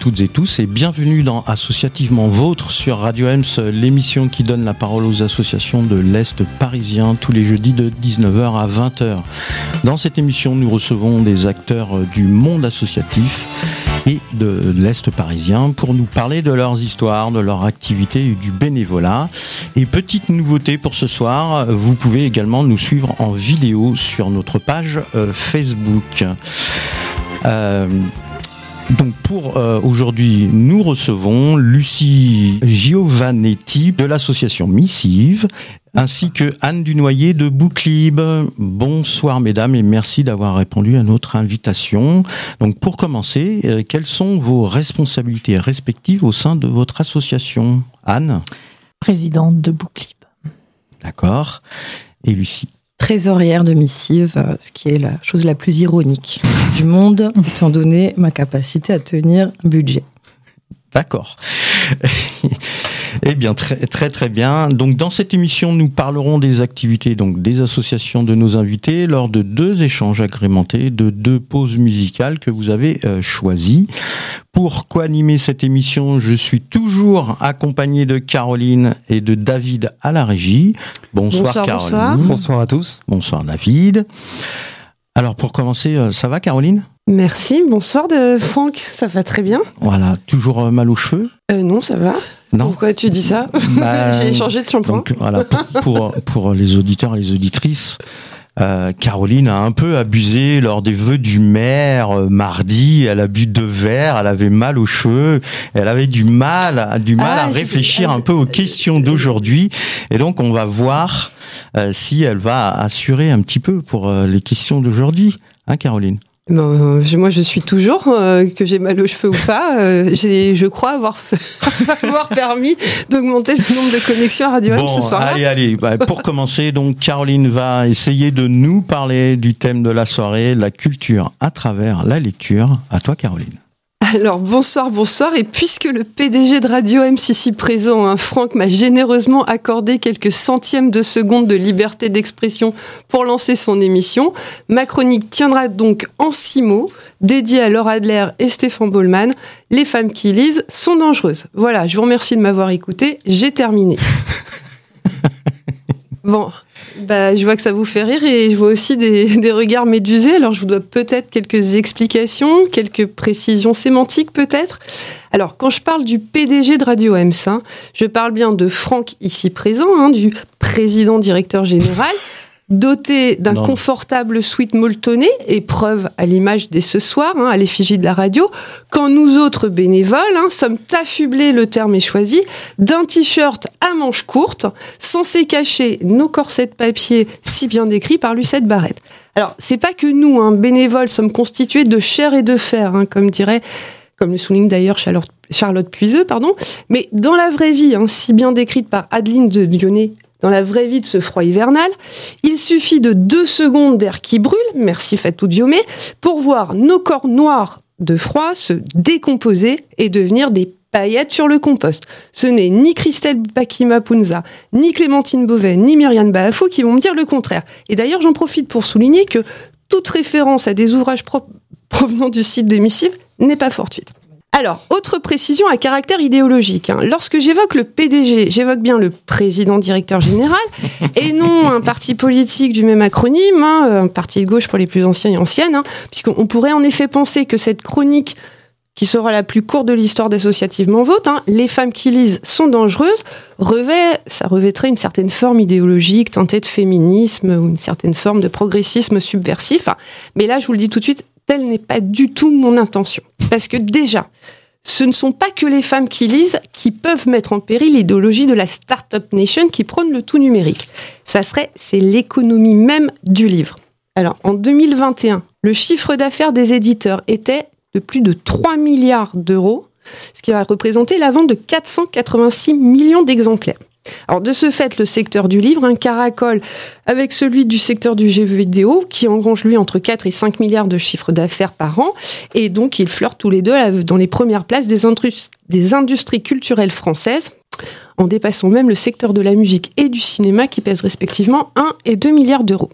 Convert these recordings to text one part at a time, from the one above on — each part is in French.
toutes et tous et bienvenue dans Associativement Vôtre sur Radio Ems, l'émission qui donne la parole aux associations de l'Est parisien tous les jeudis de 19h à 20h. Dans cette émission, nous recevons des acteurs du monde associatif et de l'Est parisien pour nous parler de leurs histoires, de leur activité et du bénévolat. Et petite nouveauté pour ce soir, vous pouvez également nous suivre en vidéo sur notre page euh, Facebook. Euh, donc pour euh, aujourd'hui, nous recevons Lucie Giovanetti de l'association Missive ainsi que Anne Dunoyer de Bouclib. Bonsoir mesdames et merci d'avoir répondu à notre invitation. Donc pour commencer, euh, quelles sont vos responsabilités respectives au sein de votre association? Anne? Présidente de Bouclib. D'accord. Et Lucie? Trésorière de missive, euh, ce qui est la chose la plus ironique du monde, étant donné ma capacité à tenir un budget. D'accord. Eh bien, très, très, très bien. Donc, dans cette émission, nous parlerons des activités, donc des associations de nos invités, lors de deux échanges agrémentés, de deux pauses musicales que vous avez euh, choisies. Pour co-animer cette émission, je suis toujours accompagné de Caroline et de David à la régie. Bonsoir, Caroline. Bonsoir. bonsoir à tous. Bonsoir David. Alors pour commencer, euh, ça va Caroline? Merci, bonsoir de Franck, ça va très bien? Voilà, toujours euh, mal aux cheveux? Euh, Non, ça va. Non. Pourquoi tu dis ça? Bah, J'ai changé de shampoing. Voilà, pour, pour, les auditeurs et les auditrices, euh, Caroline a un peu abusé lors des vœux du maire euh, mardi. Elle a bu deux verres, elle avait mal aux cheveux, elle avait du mal, du mal Ah, à réfléchir un peu aux questions d'aujourd'hui. Et donc, on va voir euh, si elle va assurer un petit peu pour euh, les questions d'aujourd'hui. Hein, Caroline? Euh, je- moi, je suis toujours, euh, que j'ai mal aux cheveux ou pas, euh, j'ai, je crois avoir, avoir permis d'augmenter le nombre de connexions à Radio Bon, ce soir-là. allez, allez. Bah, pour commencer, donc Caroline va essayer de nous parler du thème de la soirée, la culture à travers la lecture. À toi, Caroline. Alors bonsoir, bonsoir. Et puisque le PDG de Radio M ici présent, hein, Franck, m'a généreusement accordé quelques centièmes de seconde de liberté d'expression pour lancer son émission, ma chronique tiendra donc en six mots, dédiée à Laura Adler et Stéphane Bollman. Les femmes qui lisent sont dangereuses. Voilà, je vous remercie de m'avoir écouté. J'ai terminé. Bon, bah, je vois que ça vous fait rire et je vois aussi des, regards médusés. Alors, je vous dois peut-être quelques explications, quelques précisions sémantiques peut-être. Alors, quand je parle du PDG de Radio Ems, hein, je parle bien de Franck ici présent, hein, du président directeur général, doté d'un confortable suite molletonné, et preuve à l'image dès ce soir, hein, à l'effigie de la radio, quand nous autres bénévoles hein, sommes affublés, le terme est choisi, d'un t-shirt à manches courtes, censé cacher nos corsets de papier si bien décrits par Lucette Barrette. Alors, c'est pas que nous, hein, bénévoles, sommes constitués de chair et de fer, comme dirait, comme le souligne d'ailleurs Charlotte, Charlotte Puiseux, pardon, mais dans la vraie vie, hein, si bien décrite par Adeline de Dionnet, dans la vraie vie de ce froid hivernal, il suffit de deux secondes d'air qui brûle, merci Fatou Diomé, pour voir nos corps noirs de froid se décomposer et devenir des paillettes sur le compost. Ce n'est ni Christelle Bakima Punza, ni Clémentine Beauvais, ni Myriam Baafou qui vont me dire le contraire. Et d'ailleurs, j'en profite pour souligner que toute référence à des ouvrages pro- provenant du site d'émissive n'est pas fortuite. Alors, autre précision à caractère idéologique. hein. Lorsque j'évoque le PDG, j'évoque bien le président directeur général et non un parti politique du même acronyme, hein, un parti de gauche pour les plus anciens et anciennes, hein, puisqu'on pourrait en effet penser que cette chronique qui sera la plus courte de l'histoire d'associativement vote, hein, les femmes qui lisent sont dangereuses, revêt, ça revêtrait une certaine forme idéologique teintée de féminisme ou une certaine forme de progressisme subversif. Mais là, je vous le dis tout de suite, telle n'est pas du tout mon intention. Parce que déjà, ce ne sont pas que les femmes qui lisent qui peuvent mettre en péril l'idéologie de la Startup Nation qui prône le tout numérique. Ça serait, c'est l'économie même du livre. Alors, en 2021, le chiffre d'affaires des éditeurs était de plus de 3 milliards d'euros, ce qui va représenter la vente de 486 millions d'exemplaires. Alors de ce fait, le secteur du livre, un caracole avec celui du secteur du jeu vidéo, qui engrange lui entre 4 et 5 milliards de chiffre d'affaires par an, et donc ils flirtent tous les deux dans les premières places des, indus- des industries culturelles françaises, en dépassant même le secteur de la musique et du cinéma qui pèsent respectivement 1 et 2 milliards d'euros.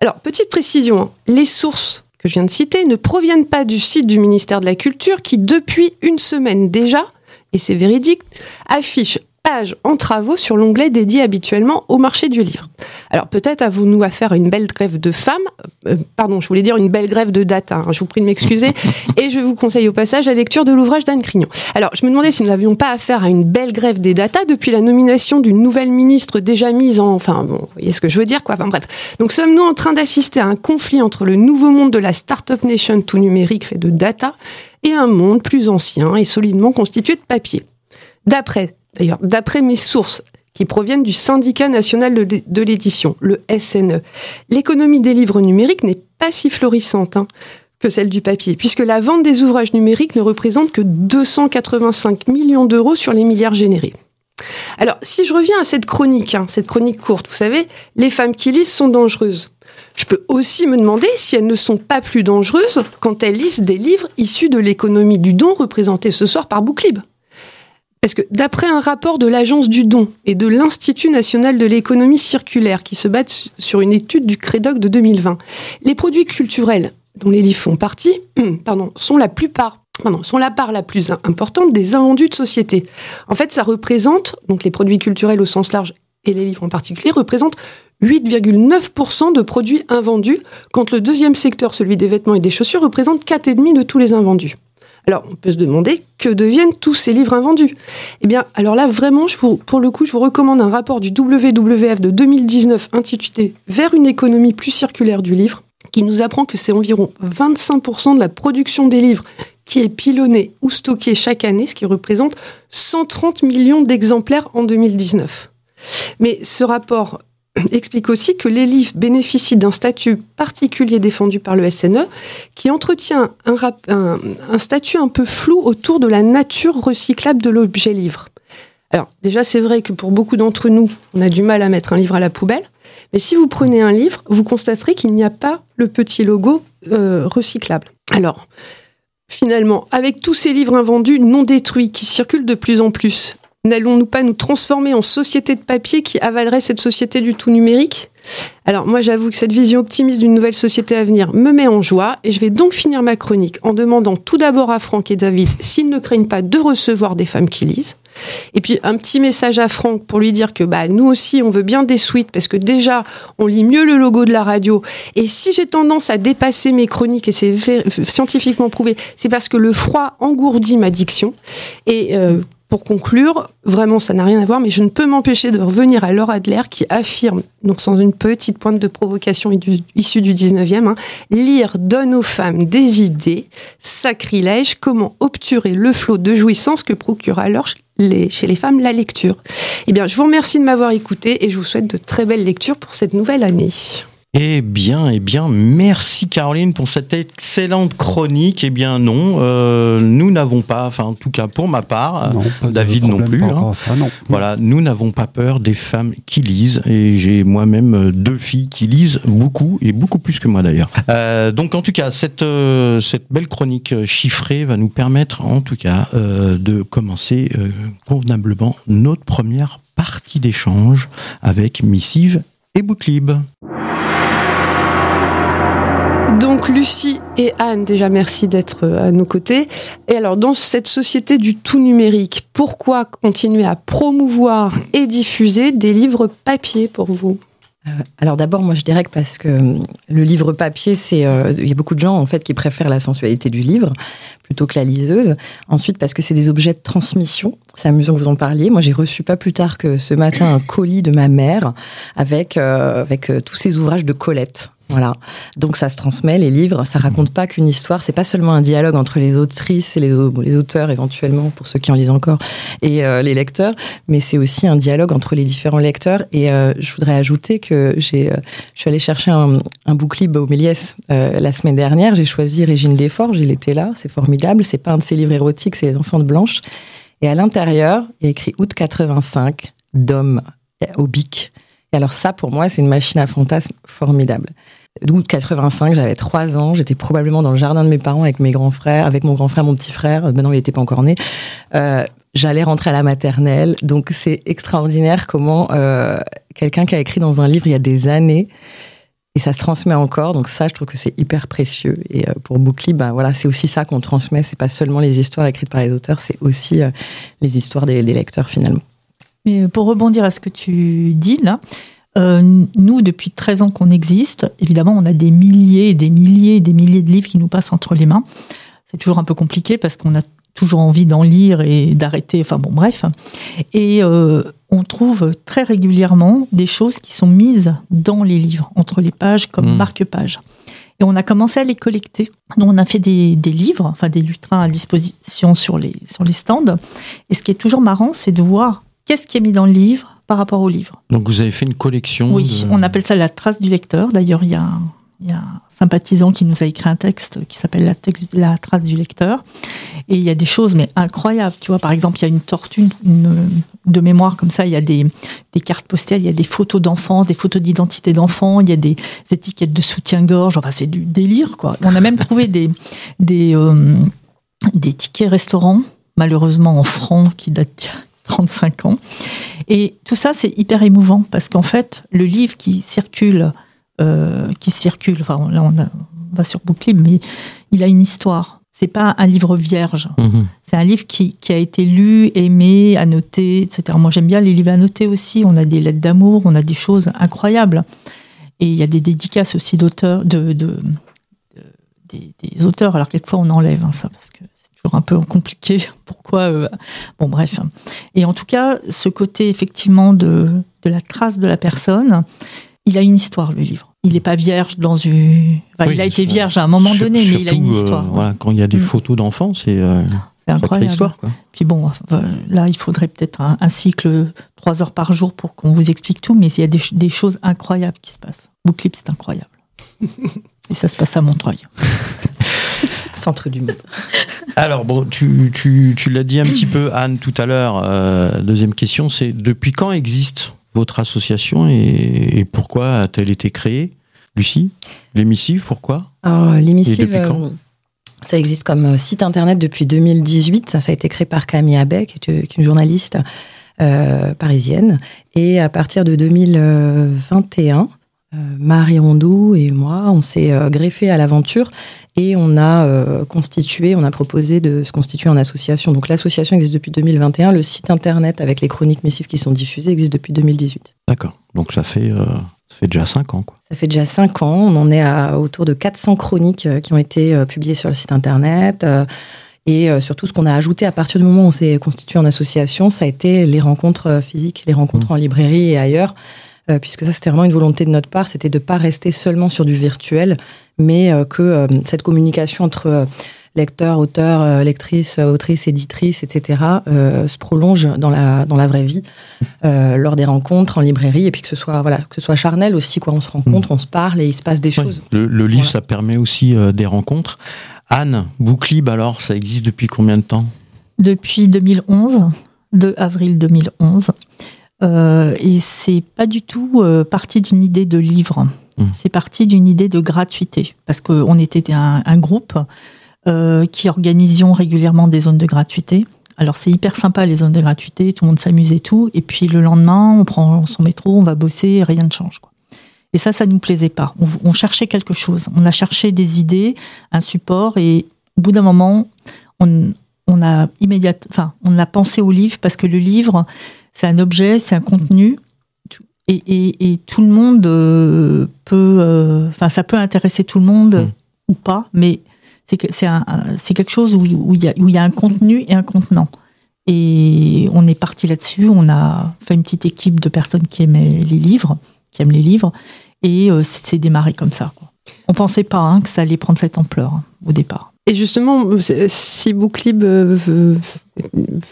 Alors, petite précision, hein, les sources que je viens de citer ne proviennent pas du site du ministère de la Culture qui, depuis une semaine déjà, et c'est véridique, affiche page en travaux sur l'onglet dédié habituellement au marché du livre. Alors peut-être avons-nous à faire une belle grève de femmes, euh, pardon, je voulais dire une belle grève de data, hein, je vous prie de m'excuser, et je vous conseille au passage la lecture de l'ouvrage d'Anne Crignon. Alors je me demandais si nous n'avions pas affaire à une belle grève des data depuis la nomination d'une nouvelle ministre déjà mise en... Enfin bon, vous voyez ce que je veux dire quoi, enfin bref. Donc sommes-nous en train d'assister à un conflit entre le nouveau monde de la Startup Nation tout numérique fait de data et un monde plus ancien et solidement constitué de papier? D'après D'ailleurs, d'après mes sources qui proviennent du syndicat national de, l'édition, le SNE, l'économie des livres numériques n'est pas si florissante hein, que celle du papier, puisque la vente des ouvrages numériques ne représente que 285 millions d'euros sur les milliards générés. Alors, si je reviens à cette chronique, hein, cette chronique courte, vous savez, les femmes qui lisent sont dangereuses. Je peux aussi me demander si elles ne sont pas plus dangereuses quand elles lisent des livres issus de l'économie du don représenté ce soir par Booklib. Parce que d'après un rapport de l'Agence du don et de l'Institut national de l'économie circulaire qui se battent sur une étude du Crédoc de 2020, les produits culturels dont les livres font partie, pardon, sont la plupart Pardon, sont la part la plus importante des invendus de société. En fait, ça représente, donc les produits culturels au sens large et les livres en particulier, représentent 8,9% de produits invendus, quand le deuxième secteur, celui des vêtements et des chaussures, représente 4,5% de tous les invendus. Alors, on peut se demander que deviennent tous ces livres invendus Eh bien, alors là, vraiment, pour le coup, je vous recommande un rapport du WWF de 2019 intitulé Vers une économie plus circulaire du livre, qui nous apprend que c'est environ 25% de la production des livres qui est pilonnée ou stockée chaque année, ce qui représente 130 millions d'exemplaires en 2019. Mais ce rapport explique aussi que les livres bénéficient d'un statut particulier défendu par le SNE qui entretient un, statut un peu flou autour de la nature recyclable de l'objet livre. Alors déjà c'est vrai que pour beaucoup d'entre nous, on a du mal à mettre un livre à la poubelle, mais si vous prenez un livre, vous constaterez qu'il n'y a pas le petit logo euh, recyclable. Alors, finalement, avec tous ces livres invendus non détruits qui circulent de plus en plus, N'allons-nous pas nous transformer en société de papier qui avalerait cette société du tout numérique? Alors moi j'avoue que cette vision optimiste d'une nouvelle société à venir me met en joie et je vais donc finir ma chronique en demandant tout d'abord à Franck et David s'ils ne craignent pas de recevoir des femmes qui lisent. Et puis un petit message à Franck pour lui dire que bah nous aussi on veut bien des suites parce que déjà on lit mieux le logo de la radio. Et si j'ai tendance à dépasser mes chroniques et c'est scientifiquement prouvé, c'est parce que le froid engourdit ma diction. Et euh, pour conclure, vraiment ça n'a rien à voir, mais je ne peux m'empêcher de revenir à Laura Adler qui affirme, donc sans une petite pointe de provocation issue du 19e, hein, lire donne aux femmes des idées, sacrilège, comment obturer le flot de jouissance que procure alors chez les femmes la lecture. Eh bien, je vous remercie de m'avoir écouté et je vous souhaite de très belles lectures pour cette nouvelle année. Eh bien, eh bien, merci Caroline pour cette excellente chronique. Eh bien, non, euh, nous n'avons pas, enfin, en tout cas pour ma part, David non plus. Hein. Voilà, nous n'avons pas peur des femmes qui lisent, et j'ai moi-même euh, deux filles qui lisent beaucoup et beaucoup plus que moi d'ailleurs. Euh, donc, en tout cas, cette cette belle chronique chiffrée va nous permettre, en tout cas, de commencer convenablement notre première partie d'échange avec Missive et Booklib. Donc Lucie et Anne, déjà merci d'être euh, à nos côtés. Et alors dans cette société du tout numérique, pourquoi continuer à promouvoir et diffuser des livres papier pour vous? Euh, alors d'abord, moi je dirais que parce que euh, le livre papier, c'est il y a beaucoup de gens en fait qui préfèrent la sensualité du livre plutôt que la liseuse. Ensuite, parce que c'est des objets de transmission. C'est amusant que vous en parliez. Moi, j'ai reçu pas plus tard que ce matin un colis de ma mère avec avec tous ces ouvrages de Colette. Voilà. Donc ça se transmet, les livres, ça raconte pas qu'une histoire, c'est pas seulement un dialogue entre les autrices et les, auteurs éventuellement, pour ceux qui en lisent encore, et euh, les lecteurs, mais c'est aussi un dialogue entre les différents lecteurs. Et euh, je voudrais ajouter que j'ai, euh, je suis allée chercher un, un book au Méliès la semaine dernière. J'ai choisi Régine Desforges, il était là, c'est formidable. C'est pas un de ses livres érotiques, c'est Les Enfants de Blanche. Et à l'intérieur, il y a écrit août 85, d'homme au bic. Et alors ça, pour moi, c'est une machine à fantasmes formidable. D'août 85, j'avais 3 ans, j'étais probablement dans le jardin de mes parents avec mes grands frères, avec mon grand frère, mon petit frère, maintenant il n'était pas encore né. Euh, J'allais rentrer à la maternelle, donc c'est extraordinaire comment euh, quelqu'un qui a écrit dans un livre il y a des années et ça se transmet encore. Donc ça, je trouve que c'est hyper précieux. Et pour Booklib, bah, voilà, c'est aussi ça qu'on transmet. C'est pas seulement les histoires écrites par les auteurs, c'est aussi les histoires des lecteurs finalement. Mais pour rebondir à ce que tu dis là, euh, nous, depuis 13 ans qu'on existe, évidemment, on a des milliers et des milliers et des milliers de livres qui nous passent entre les mains. C'est toujours un peu compliqué parce qu'on a toujours envie d'en lire et d'arrêter, enfin bon, bref. Et euh, on trouve très régulièrement des choses qui sont mises dans les livres, entre les pages, comme mmh. marque-pages. Et on a commencé à les collecter. Donc on a fait des, des, livres, enfin des lutrins à disposition sur les, sur les stands. Et ce qui est toujours marrant, c'est de voir qu'est-ce qui est mis dans le livre, par rapport au livre? Donc vous avez fait une collection Oui, on appelle ça la trace du lecteur. D'ailleurs, il y a, un sympathisant qui nous a écrit un texte qui s'appelle la, la, trace du lecteur. Et il y a des choses mais incroyables. Tu vois, par exemple, il y a une tortue de mémoire comme ça. Il y a des, cartes postales, il y a des photos d'enfance, des photos d'identité d'enfants, il y a des étiquettes de soutien-gorge. Enfin, c'est du délire, quoi. On a même trouvé des, des, euh, des tickets restaurants malheureusement en francs qui datent 35 ans. Et tout ça, c'est hyper émouvant parce qu'en fait, le livre qui circule, euh, qui circule, enfin là on, va sur Booklib, mais il a une histoire. C'est pas un livre vierge. Mhm. C'est un livre qui, qui, a été lu, aimé, annoté, etc. Moi, j'aime bien les livres annotés aussi. On a des lettres d'amour, on a des choses incroyables. Et il y a des dédicaces aussi d'auteurs, de, de, des, auteurs. Alors quelquefois, on enlève hein, ça parce un peu compliqué. Pourquoi euh, Bon, bref. Et en tout cas, ce côté effectivement de, de la trace de la personne, il a une histoire, le livre. Il n'est pas vierge dans une. il a été vierge à un moment donné, mais il a une histoire. Euh, voilà, quand il y a des mm. photos d'enfants, c'est. Euh, c'est incroyable. Histoire, quoi. Puis bon, là, il faudrait peut-être un, cycle trois heures par jour pour qu'on vous explique tout, mais il y a des, des choses incroyables qui se passent. Booklip, c'est incroyable. Et ça se passe à Montreuil. Centre du monde. Alors, bon, tu, tu, tu l'as dit un petit peu, Anne, tout à l'heure. Euh, deuxième question, c'est depuis quand existe votre association et, pourquoi a-t-elle été créée? Lucie? L'émissive, pourquoi? L'émissive, euh, ça existe comme euh, site internet depuis 2018. Ça a été créé par Camille Abeck, qui est une journaliste parisienne. Et à partir de 2021, Marie Rondou et moi, on s'est greffé à l'aventure et on a euh, constitué, on a proposé de se constituer en association. Donc l'association existe depuis 2021. Le site internet avec les chroniques missives qui sont diffusées existe depuis 2018. D'accord. Donc ça fait, euh, ça fait déjà 5 ans. Quoi. Ça fait déjà 5 ans. On en est à autour de 400 chroniques euh, qui ont été publiées sur le site internet. Et surtout, ce qu'on a ajouté à partir du moment où on s'est constitué en association, ça a été les rencontres physiques, les rencontres mmh. en librairie et ailleurs. Puisque ça, c'était vraiment une volonté de notre part, c'était de ne pas rester seulement sur du virtuel, mais euh, que euh, cette communication entre euh, lecteur, auteur, lectrice, autrice, éditrice, etc., se prolonge dans la, dans la vraie vie, lors des rencontres en librairie, et puis que ce soit, voilà, que ce soit charnel aussi, quoi. On se rencontre, mm. on se parle et il se passe des choses. Le, livre, ça permet aussi des rencontres. Anne, Booklib, alors, ça existe depuis combien de temps? Depuis 2011, 2 avril 2011. Et c'est pas du tout parti d'une idée de livre. Mmh. C'est parti d'une idée de gratuité, parce qu'on était un, groupe euh, qui organisions régulièrement des zones de gratuité. Alors c'est hyper sympa les zones de gratuité, tout le monde s'amuse et tout, et puis le lendemain on prend son métro, on va bosser, et rien ne change. Quoi. Et ça, ça nous plaisait pas. On, cherchait quelque chose, on a cherché des idées, un support, et au bout d'un moment, on, on a immédiatement, enfin, on a pensé au livre parce que le livre, c'est un objet, c'est un contenu et, tout le monde euh, peut, euh, enfin, ça peut intéresser tout le monde mm. ou pas, mais c'est quelque chose où, il y a, où il y a un contenu et un contenant. Et on est parti là-dessus. On a fait une petite équipe de personnes qui aimaient les livres, qui aiment les livres, et euh, c'est démarré comme ça. Quoi. On pensait pas hein, que ça allait prendre cette ampleur hein, au départ. Et justement, si Booklib veut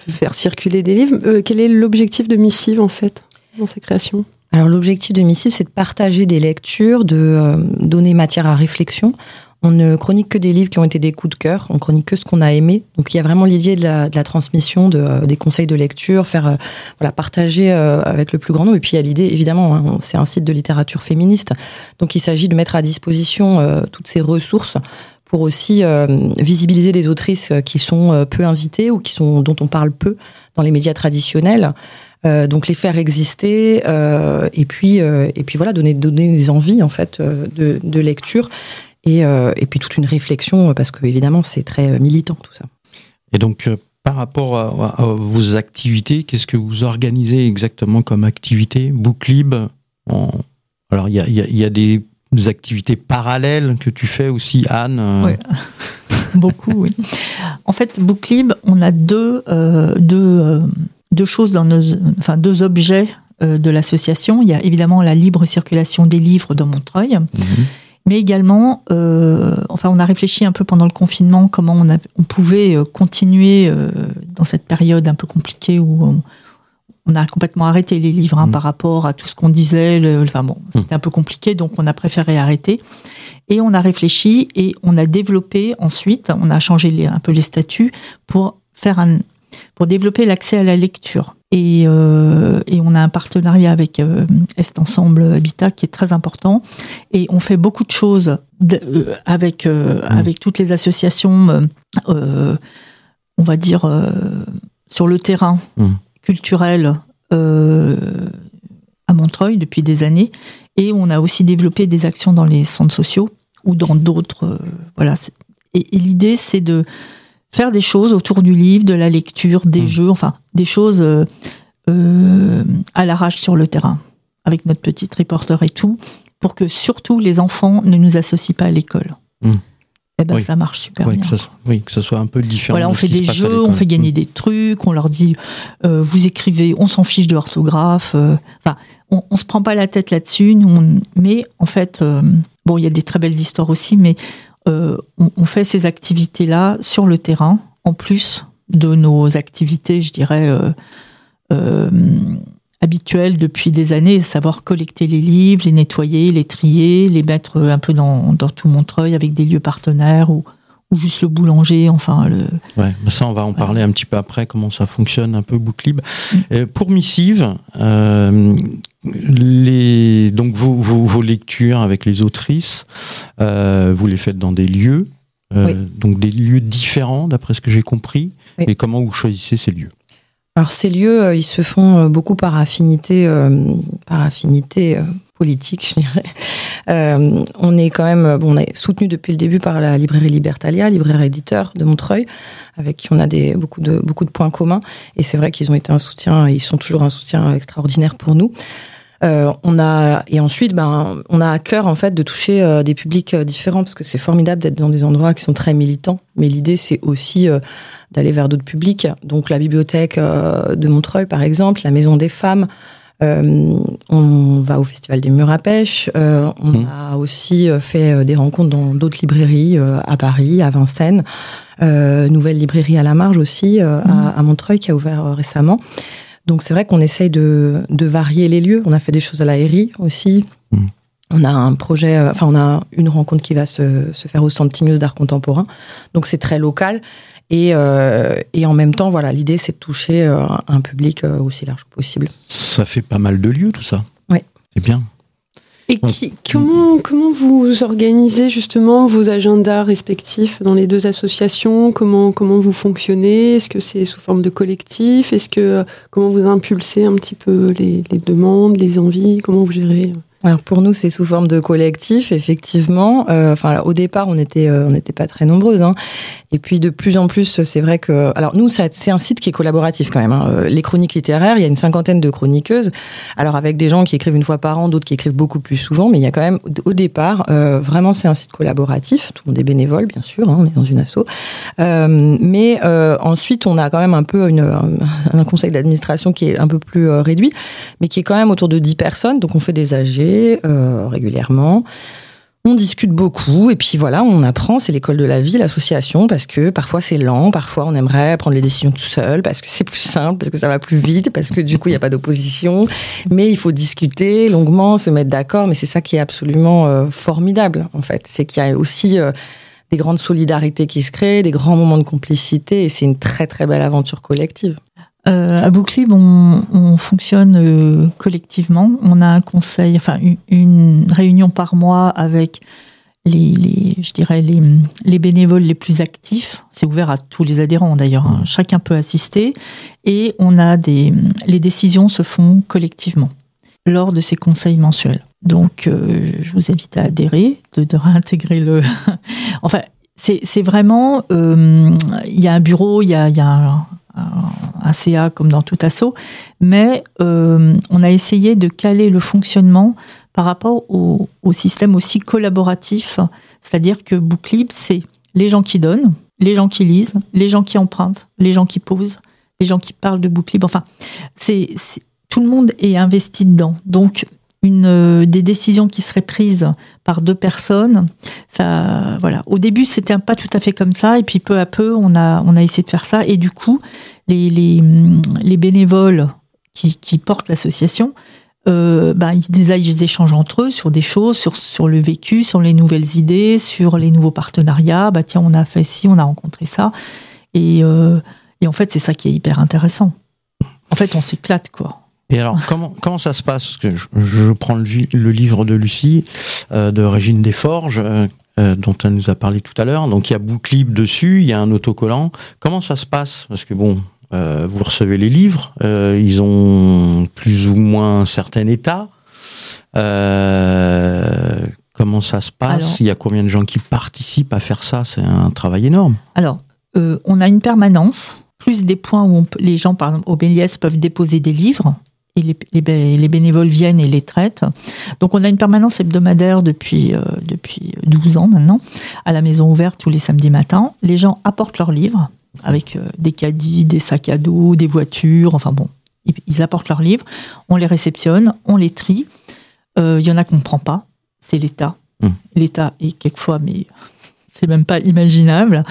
faire circuler des livres, quel est l'objectif de Missive en fait dans sa création? Alors l'objectif de Missive, c'est de partager des lectures, de euh, donner matière à réflexion. On ne chronique que des livres qui ont été des coups de cœur, on chronique que ce qu'on a aimé. Donc il y a vraiment l'idée de la, transmission, de, euh, des conseils de lecture, faire euh, voilà partager avec le plus grand nombre. Et puis il y a l'idée, évidemment, hein, c'est un site de littérature féministe, donc il s'agit de mettre à disposition toutes ces ressources pour aussi visibiliser des autrices qui sont peu invitées ou qui sont dont on parle peu dans les médias traditionnels. Euh, donc les faire exister euh, et puis euh, et puis voilà donner donner des envies en fait euh, de, lecture et, euh, et puis toute une réflexion parce que évidemment c'est très euh, militant tout ça. Et donc, euh, par rapport à, vos activités, qu'est-ce que vous organisez exactement comme activité? Booklib. Alors, il y a, y y a des activités parallèles que tu fais aussi, Anne euh, Ouais. Beaucoup, oui. En fait, Booklib, on a deux, euh, deux, euh, deux choses dans nos, enfin deux objets euh, de l'association. Il y a évidemment la libre circulation des livres dans Montreuil, mhm. mais également, enfin, on a réfléchi un peu pendant le confinement comment on, a, on pouvait continuer dans cette période un peu compliquée où on, on a complètement arrêté les livres hein, Mm. par rapport à tout ce qu'on disait. le- enfin bon, c'était un peu compliqué, donc on a préféré arrêter. Et on a réfléchi et on a développé ensuite, on a changé les- un peu les statuts pour faire un, pour développer l'accès à la lecture. Et, euh, et on a un partenariat avec euh, Est Ensemble Habitat qui est très important. Et on fait beaucoup de choses de- euh, avec, euh, Mm. avec toutes les associations, on va dire, sur le terrain Mm. Culturel euh, à Montreuil depuis des années. Et on a aussi développé des actions dans les centres sociaux ou dans d'autres. euh, voilà. Et, et l'idée, c'est de faire des choses autour du livre, de la lecture, des Mm. jeux, enfin, des choses euh, à l'arrache sur le terrain, avec notre petit reporter et tout, pour que surtout les enfants ne nous associent pas à l'école. Mm. Et ben, Oui. ça marche super bien. que ça, oui, que ça soit un peu différent. Voilà, on de ce fait des jeux, on fait gagner des trucs, on leur dit euh, vous écrivez, on s'en fiche de l'orthographe. euh, Enfin, on, on se prend pas la tête là-dessus. mais en fait, euh, bon, il y a des très belles histoires aussi, mais on, on fait ces activités-là sur le terrain, en plus de nos activités, je dirais. Habituelles depuis des années, savoir collecter les livres, les nettoyer, les trier, les mettre un peu dans, dans tout Montreuil avec des lieux partenaires ou, ou juste le boulanger, enfin le, Ouais, mais ça, on va en parler un petit peu après, comment ça fonctionne, un peu Booklib. Mm. Euh, pour Missive, euh, les, donc vos, vos, vos lectures avec les autrices, euh, vous les faites dans des lieux, Oui. donc des lieux différents, d'après ce que j'ai compris. Oui. Et comment vous choisissez ces lieux? Alors ces lieux, euh, ils se font euh, beaucoup par affinité, euh, par affinité politique, je dirais. Euh, on est quand même, bon, on est soutenu depuis le début par la librairie Libertalia, libraire éditeur de Montreuil, avec qui on a des, beaucoup, de, beaucoup de points communs. Et c'est vrai qu'ils ont été un soutien, ils sont toujours un soutien extraordinaire pour nous. Euh, on a et ensuite, ben, on a à cœur en fait de toucher euh, des publics euh, différents parce que c'est formidable d'être dans des endroits qui sont très militants. Mais l'idée, c'est aussi euh, d'aller vers d'autres publics. Donc la bibliothèque euh, de Montreuil, par exemple, la Maison des Femmes. Euh, on va au Festival des Murs à Pêche. Euh, on Mhm. a aussi euh, fait des rencontres dans d'autres librairies euh, à Paris, à Vincennes. Euh, nouvelle librairie à la marge aussi euh, à, à Montreuil qui a ouvert récemment. Donc c'est vrai qu'on essaye de, de varier les lieux. On a fait des choses à la aussi. Mhm. On a un projet, euh, enfin on a une rencontre qui va se, se faire au Centre d'art contemporain. Donc c'est très local. Et, euh, et en même temps, voilà, l'idée c'est de toucher euh, un public aussi large que possible. Ça fait pas mal de lieux, tout ça. Oui. C'est bien. Et qui- comment, comment vous organisez justement vos agendas respectifs dans les deux associations? Comment, comment vous fonctionnez? Est-ce que c'est sous forme de collectif? Est-ce que comment vous impulsez un petit peu les, les demandes, les envies? Comment vous gérez Alors pour nous, c'est sous forme de collectif, effectivement. Euh, Enfin, au départ, on était, euh, on n'était pas très nombreuses, hein. Et puis de plus en plus, c'est vrai que, alors nous, c'est un site qui est collaboratif quand même. hein. Euh, Les chroniques littéraires, il y a une cinquantaine de chroniqueuses. Alors avec des gens qui écrivent une fois par an, d'autres qui écrivent beaucoup plus souvent, mais il y a quand même, au départ, euh, vraiment, c'est un site collaboratif. Tout le monde est bénévole, bien sûr. hein, on est dans une asso. Euh, mais euh, ensuite, on a quand même un peu une, un, conseil d'administration qui est un peu plus réduit, mais qui est quand même autour de 10 personnes. Donc on fait des Euh, régulièrement. On discute beaucoup et puis voilà, on apprend. C'est l'école de la vie, l'association, parce que parfois c'est lent, parfois on aimerait prendre les décisions tout seul, parce que c'est plus simple, parce que ça va plus vite, parce que du coup il n'y a pas d'opposition. Mais il faut discuter longuement, se mettre d'accord. Mais c'est ça qui est absolument euh, formidable en fait, c'est qu'il y a aussi euh, des grandes solidarités qui se créent, des grands moments de complicité, et c'est une très très belle aventure collective. Euh, à Bouclib, on, on fonctionne euh, collectivement. On a un conseil, enfin une, réunion par mois avec les, je dirais les, les, bénévoles les plus actifs. C'est ouvert à tous les adhérents d'ailleurs. Hein. Chacun peut assister et on a des les décisions se font collectivement lors de ces conseils mensuels. Donc, euh, je vous invite à adhérer, de, de réintégrer le. enfin, c'est vraiment. Euh, il y a un bureau, il y a, y a un, un, CA comme dans tout assaut, mais euh, on a essayé de caler le fonctionnement par rapport au, système aussi collaboratif, c'est-à-dire que Booklib, c'est les gens qui donnent, les gens qui lisent, les gens qui empruntent, les gens qui posent, les gens qui parlent de Booklib. Enfin, c'est tout le monde est investi dedans. Donc, une, euh, des décisions qui seraient prises par deux personnes, ça, voilà. Au début, c'était pas tout à fait comme ça, et puis peu à peu, on a, on a essayé de faire ça, et du coup, les, les bénévoles qui, portent l'association euh, bah, ils, échangent entre eux sur des choses, sur, sur le vécu, sur les nouvelles idées, sur les nouveaux partenariats. Bah tiens, on a fait ci, on a rencontré ça. Et, euh, et en fait, c'est ça qui est hyper intéressant. En fait, on s'éclate, quoi. Et alors, comment, comment ça se passe? Que je, je, prends le, le, livre de Lucie, euh, de Régine Desforges, euh, euh, dont elle nous a parlé tout à l'heure. Donc, il y a Booklib dessus, il y a un autocollant. Comment ça se passe? Parce que bon, euh, vous recevez les livres, ils ont plus ou moins un certain état. Comment ça se passe? Il y a combien de gens qui participent à faire ça? C'est un travail énorme. Alors, on a une permanence, plus des points où les gens, par exemple, au Béliès, peuvent déposer des livres. Et les, bénévoles viennent et les traitent. Donc on a une permanence hebdomadaire depuis, depuis 12 ans maintenant, à la maison ouverte tous les samedis matins. Les gens apportent leurs livres, avec euh, des caddies, des sacs à dos, des voitures, enfin bon, ils apportent leurs livres, on les réceptionne, on les trie. Euh, il y en a qu'on ne prend pas, c'est l'État. Mmh. L'État est quelquefois, mais c'est même pas imaginable.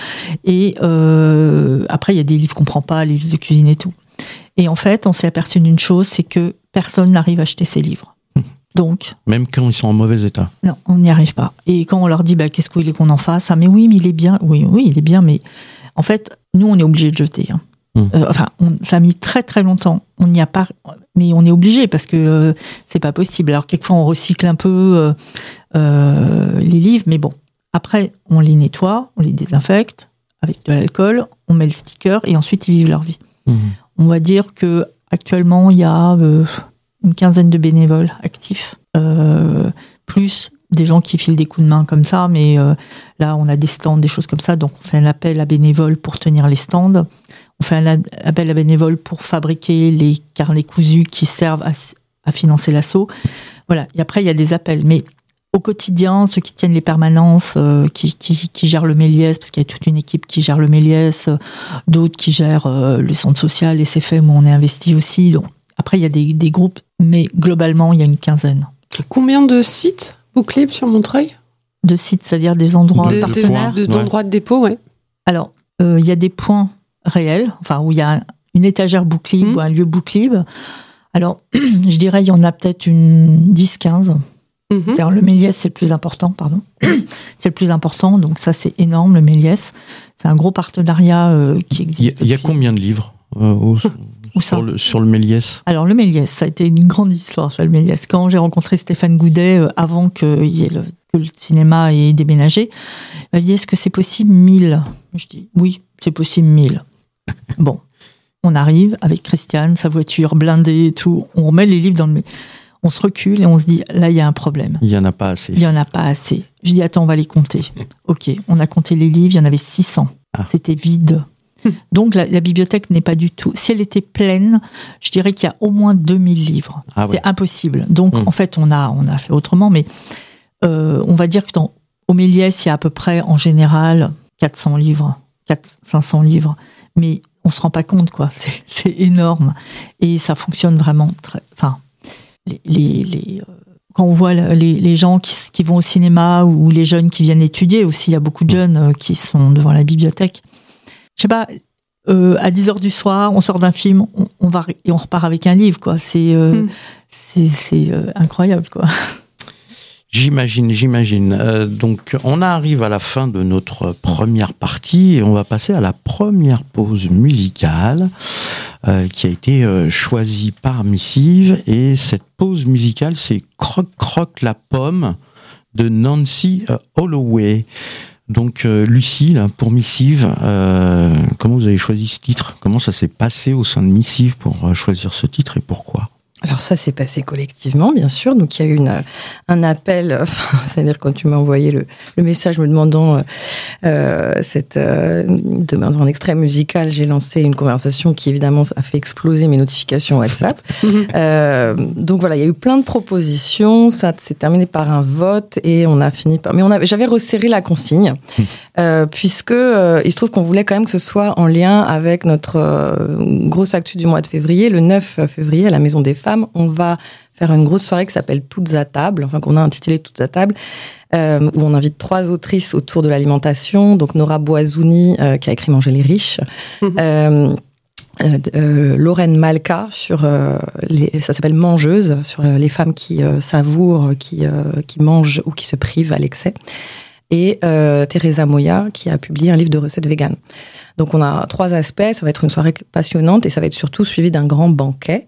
Et euh, après, il y a des livres qu'on prend pas, les livres de cuisine et tout. Et en fait, on s'est aperçu d'une chose, c'est que personne n'arrive à acheter ces livres. Donc, même quand ils sont en mauvais état. Non, on n'y arrive pas. Et quand on leur dit, bah, qu'est-ce qu'il est qu'on en fasse? Ah, mais oui, mais il est bien. Oui, oui, il est bien, mais en fait, nous, on est obligé de jeter. Hein. Hmm. Euh, enfin, ça a mis très très longtemps. On n'y a pas, mais on est obligé parce que euh, c'est pas possible. Alors quelquefois on recycle un peu euh, les livres, mais bon. Après, on les nettoie, on les désinfecte avec de l'alcool, on met le sticker et ensuite ils vivent leur vie. Hmm. On va dire que actuellement il y a une quinzaine de bénévoles actifs, plus des gens qui filent des coups de main comme ça, mais euh, là, on a des stands, des choses comme ça, donc on fait un appel à bénévoles pour tenir les stands. On fait un appel à bénévoles pour fabriquer les carnets cousus qui servent à, financer l'assaut. Voilà. Et après, il y a des appels. Mais au quotidien, ceux qui tiennent les permanences, euh, qui, qui, gèrent le Méliès, parce qu'il y a toute une équipe qui gère le Méliès, euh, d'autres qui gèrent le centre social, et c'est fait où on est investi aussi. Donc, après, il y a des, des groupes, mais globalement, il y a une quinzaine. Combien de sites Booklib sur Montreuil? De sites, c'est-à-dire des endroits partenaires D'endroits de, dépôt, oui. Alors, euh, il y a des points réels, enfin, où il y a une étagère Booklib mmh. ou un lieu Booklib. Alors, je dirais, il y en a peut-être une 10-15. Mmh. Le Méliès, c'est le plus important, pardon. c'est le plus important, donc ça, c'est énorme, le Méliès. C'est un gros partenariat euh, qui existe. Il y, a combien de livres euh, sur, le, sur le Méliès? Alors, le Méliès, ça a été une grande histoire, ça, le Méliès. Quand j'ai rencontré Stéphane Goudet, euh, avant que, y ait le, que le cinéma ait déménagé, il m'a dit Est-ce que c'est possible 1000 Je dis Oui, c'est possible 1000. bon, on arrive avec Christiane, sa voiture blindée et tout. On remet les livres dans le. On se recule et on se dit Là, il y a un problème. Il n'y en a pas assez. Il n'y en a pas assez. Je dis Attends, on va les compter. ok, on a compté les livres, il y en avait 600. Ah. C'était vide. Donc la, bibliothèque n'est pas du tout. Si elle était pleine, je dirais qu'il y a au moins 2000 livres. Ah c'est impossible. Donc hmm. en fait, on a, on a fait autrement, mais euh, on va dire que dans au Méliès, il y a à peu près en général 400 livres, 400, 500 livres. Mais on se rend pas compte, quoi. C'est énorme. Et ça fonctionne vraiment très. Enfin, les, les, euh, quand on voit les, les gens qui, qui, vont au cinéma ou les jeunes qui viennent étudier aussi, il y a beaucoup de hmm. jeunes euh, qui sont devant la bibliothèque je sais pas, euh, à 10 heures du soir, on sort d'un film, on, va et on repart avec un livre, quoi. C'est euh, c'est euh, incroyable, quoi. J'imagine, j'imagine. donc, on arrive à la fin de notre première partie et on va passer à la première pause musicale qui a été choisie par Missive. Et cette pause musicale, c'est Croc Croc la pomme de Nancy Holloway. Donc Lucie, là, pour Missive, comment vous avez choisi ce titre? Comment ça s'est passé au sein de Missive pour choisir ce titre et pourquoi? Alors ça s'est passé collectivement, bien sûr. Donc il y a eu une, un appel, c'est-à-dire quand tu m'as envoyé le, le, message me demandant euh, euh cette euh, demande en extrait musical, j'ai lancé une conversation qui évidemment a fait exploser mes notifications WhatsApp. Mhm. euh, donc voilà, il y a eu plein de propositions. Ça s'est terminé par un vote et on a fini par. Mais on avait, j'avais resserré la consigne mhm. euh, puisque euh, il se trouve qu'on voulait quand même que ce soit en lien avec notre euh, grosse actu du mois de février, le 9 février à la Maison des Femmes on va faire une grosse soirée qui s'appelle Toutes à table, enfin qu'on a intitulé Toutes à table, euh, où on invite trois autrices autour de l'alimentation. Donc Nora Boisouni, euh, qui a écrit Manger les riches. Mhm. Euh, Lorraine Malka sur les, ça s'appelle Mangeuse sur les femmes qui savourent, qui qui mangent ou qui se privent à l'excès et Teresa Moya qui a publié un livre de recettes véganes. Donc on a trois aspects, ça va être une soirée passionnante et ça va être surtout suivi d'un grand banquet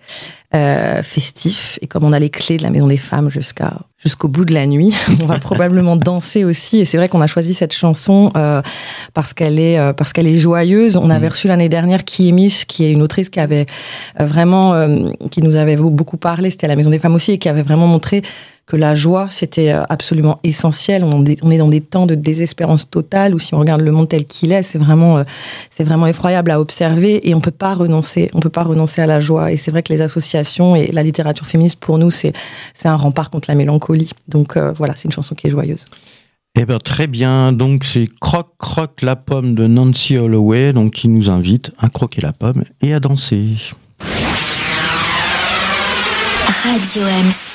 euh, festif. Et comme on a les clés de la Maison des Femmes jusqu'à jusqu'au bout de la nuit, on va probablement danser aussi. Et c'est vrai qu'on a choisi cette chanson euh, parce qu'elle est euh, parce qu'elle est joyeuse. On avait mmh. reçu l'année dernière Kiemis, qui est une autrice qui avait euh, vraiment euh, qui nous avait beaucoup parlé. C'était à la Maison des Femmes aussi et qui avait vraiment montré que la joie, c'était euh, absolument essentiel. On est dans des temps de désespérance totale, où si on regarde le monde tel qu'il est, c'est vraiment, euh, c'est vraiment effroyable à observer, et on peut pas renoncer, on peut pas renoncer à la joie. Et c'est vrai que les associations et la littérature féministe, pour nous, c'est, c'est un rempart contre la mélancolie. Donc euh, voilà, c'est une chanson qui est joyeuse. Eh bien, très bien. Donc, c'est Croc Croc la pomme de Nancy Holloway, donc qui nous invite à croquer la pomme et à danser. Radio M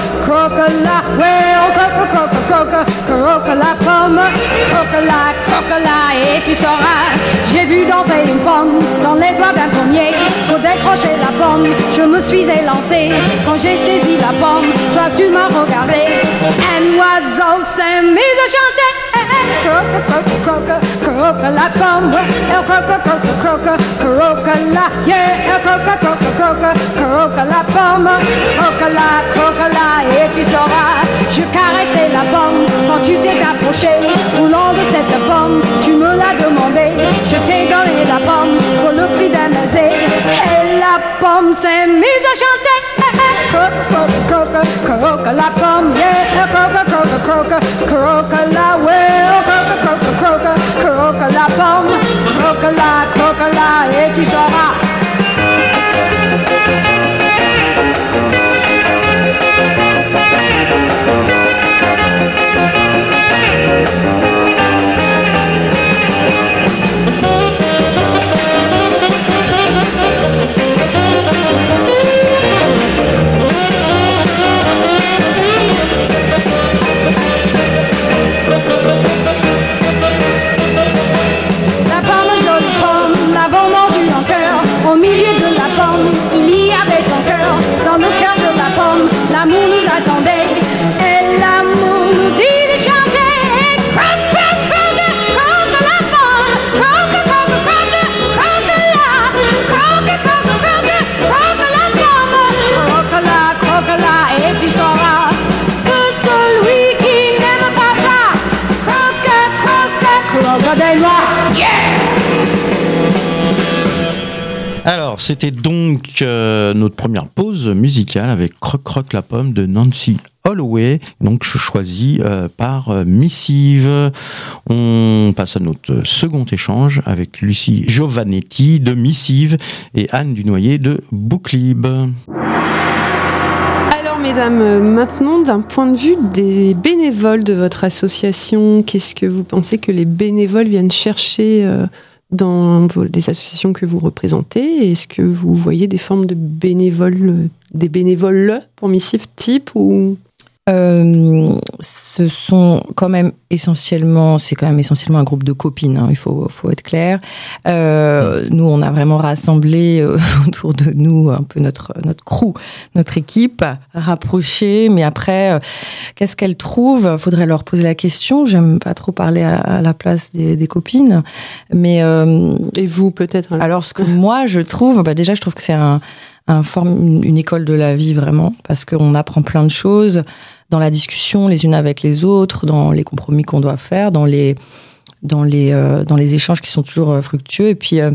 croque la, croque, croque, croque la pomme, croque la, la, et tu sauras. J'ai vu danser une pomme dans les doigts d'un pommier. Pour décrocher la pomme, je me suis élancé. Quand j'ai saisi la pomme, toi tu m'as regardé. Un oiseau s'est mis à chanter. Croque, croque, croque, croque la pomme. Elle croque, croque, croque, croque la, yeah. Elle croque, croque, croque, croque la pomme. Croque la, croque la, et tu sauras. Je caressais la pomme quand tu t'es approché. Roulant de cette pomme, tu me l'as demandé. Je t'ai donné la pomme pour le prix d'un Et la pomme s'est mise à chanter. Croque, croque, croque, croque la pomme, yeah. Croque, croque, croque, croque la well. Croque, croque, croque, croque la pomme. Croque la, croque la, et tu sauras. C'était donc euh, notre première pause musicale avec Croc Croc la pomme de Nancy Holloway, donc je choisis euh, par euh, Missive. On passe à notre second échange avec Lucie Giovannetti de Missive et Anne Dunoyer de Booklib. Alors mesdames, maintenant d'un point de vue des bénévoles de votre association, qu'est-ce que vous pensez que les bénévoles viennent chercher dans les associations que vous représentez Est-ce que vous voyez des formes de bénévoles, des bénévoles pour Missive type ou Euh, ce sont quand même essentiellement, c'est quand même essentiellement un groupe de copines. hein, il faut, faut être clair. Euh, nous, on a vraiment rassemblé euh, autour de nous un peu notre notre crew, notre équipe rapprochée. Mais après, euh, qu'est-ce qu'elles trouvent? Faudrait leur poser la question. J'aime pas trop parler à, à la place des, des copines, mais euh, Et vous, peut-être alors? alors, ce que moi, je trouve, bah déjà, je trouve que c'est un, un forme, une, école de la vie, vraiment, parce qu'on apprend plein de choses dans la discussion les unes avec les autres, dans les compromis qu'on doit faire, dans les, dans les, euh, dans les échanges qui sont toujours euh, fructueux. Et puis, euh,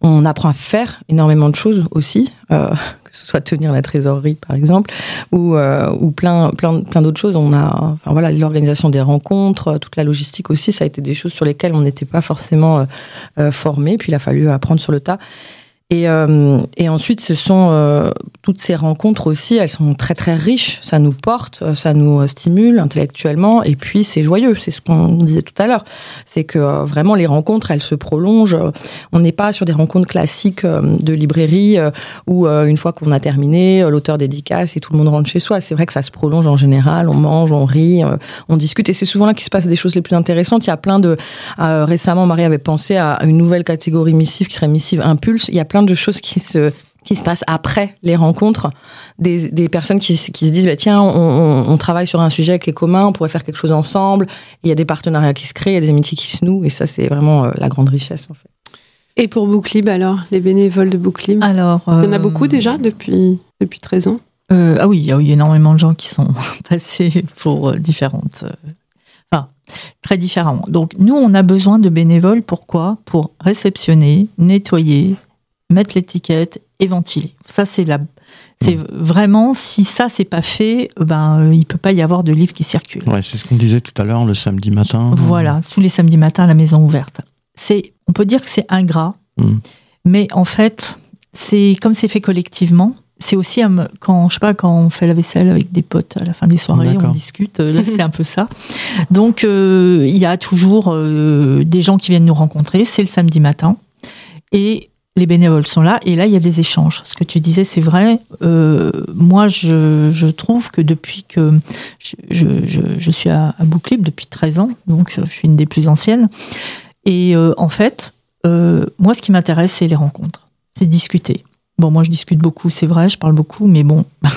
on apprend à faire énormément de choses aussi, euh, que ce soit tenir la trésorerie, par exemple, ou, euh, ou plein, plein, plein d'autres choses. On a, enfin, voilà, l'organisation des rencontres, toute la logistique aussi, ça a été des choses sur lesquelles on n'était pas forcément euh, formé. Puis il a fallu apprendre sur le tas. Et, euh, et ensuite, ce sont euh, toutes ces rencontres aussi, elles sont très très riches, ça nous porte, euh, ça nous stimule intellectuellement, et puis c'est joyeux, c'est ce qu'on disait tout à l'heure. C'est que vraiment les rencontres, elles se prolongent. On n'est pas sur des rencontres classiques de librairie où une fois qu'on a terminé, l'auteur dédicace et tout le monde rentre chez soi. C'est vrai que ça se prolonge en général, on mange, on rit, on discute, et c'est souvent là qu'il se passe des choses les plus intéressantes. Il y a plein de... récemment, Marie avait pensé à une nouvelle catégorie missive qui serait missive impulse. Il y a plein de choses qui se qui se passent après les rencontres, des, des personnes qui, se disent bah, tiens, on, on, on travaille sur un sujet qui est commun, on pourrait faire quelque chose ensemble. Il y a des partenariats qui se créent, il y a des amitiés qui se nouent, et ça, c'est vraiment euh, la grande richesse en fait. Et pour Booklib, alors Les bénévoles de Booklib Alors, Il y en a euh, beaucoup déjà depuis, depuis 13 ans? Euh, ah oui, il y a eu énormément de gens qui sont passés pour différentes. Enfin, très différents. Donc, nous, on a besoin de bénévoles. Pourquoi? Pour réceptionner, nettoyer, mettre l'étiquette et ventiler. Ça, c'est la. C'est vraiment, si ça, c'est pas fait, ben, euh, il peut pas y avoir de livre qui circule. Ouais, c'est ce qu'on disait tout à l'heure le samedi matin. Voilà, tous les samedis matins à la maison ouverte. C'est, on peut dire que c'est ingrat, Mm. mais en fait, c'est comme c'est fait collectivement. C'est aussi un- quand je sais pas quand on fait la vaisselle avec des potes à la fin des soirées, on discute. euh, Là, c'est un peu ça. Donc euh, il y a toujours euh, des gens qui viennent nous rencontrer. C'est le samedi matin et les bénévoles sont là et là il y a des échanges. Ce que tu disais, c'est vrai. Euh, moi, je, je trouve que depuis que je, je, suis à, à Bouclip depuis 13 ans, donc euh, je suis une des plus anciennes. Et euh, en fait, euh, moi, ce qui m'intéresse, c'est les rencontres, c'est discuter. Bon, moi, je discute beaucoup, c'est vrai, je parle beaucoup, mais bon,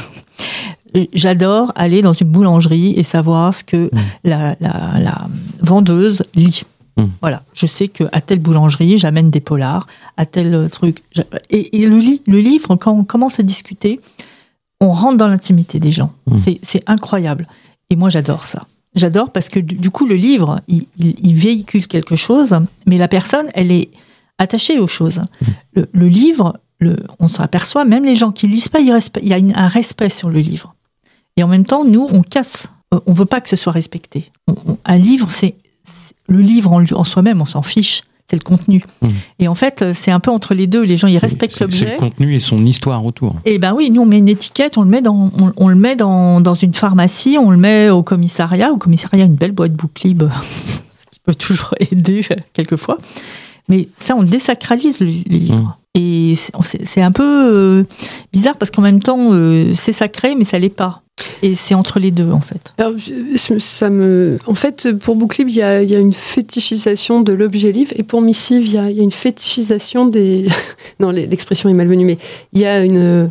j'adore aller dans une boulangerie et savoir ce que Mm. la, la, la vendeuse lit. Mm. Voilà, je sais que à telle boulangerie, j'amène des polars, à tel truc. j'a- Et, et le, li- le livre, quand on commence à discuter, on rentre dans l'intimité des gens. Mm. C'est- incroyable. Et moi, j'adore ça. J'adore parce que du, coup, le livre, il, il- il véhicule quelque chose, mais la personne, elle est attachée aux choses. Le, le livre, le, on s'aperçoit, même les gens qui lisent pas, il y a une- un respect sur le livre. Et en même temps, nous, on casse. Euh, On veut pas que ce soit respecté. On- on- un livre, c'est- le livre en, en soi-même, on s'en fiche. C'est le contenu. Mm. Et en fait, c'est un peu entre les deux. Les gens, ils respectent C'est- C'est l'objet. le contenu et son histoire autour. Et ben oui, nous on met une étiquette, on le met dans, on, on le met dans, dans une pharmacie, on le met au commissariat. Au commissariat, une belle boîte bouclib, ce qui peut toujours aider quelquefois. Mais ça, on désacralise le, le livre. Et c'est- c'est c'est un peu euh, bizarre parce qu'en même temps, euh, c'est sacré, mais ça l'est pas. Et c'est entre les deux en fait. Alors, ça me... En fait, pour Booklib, il y a, y a une fétichisation de l'objet livre, et pour Missive, il y a, y a une fétichisation des... non, l'expression est malvenue, mais il y a une...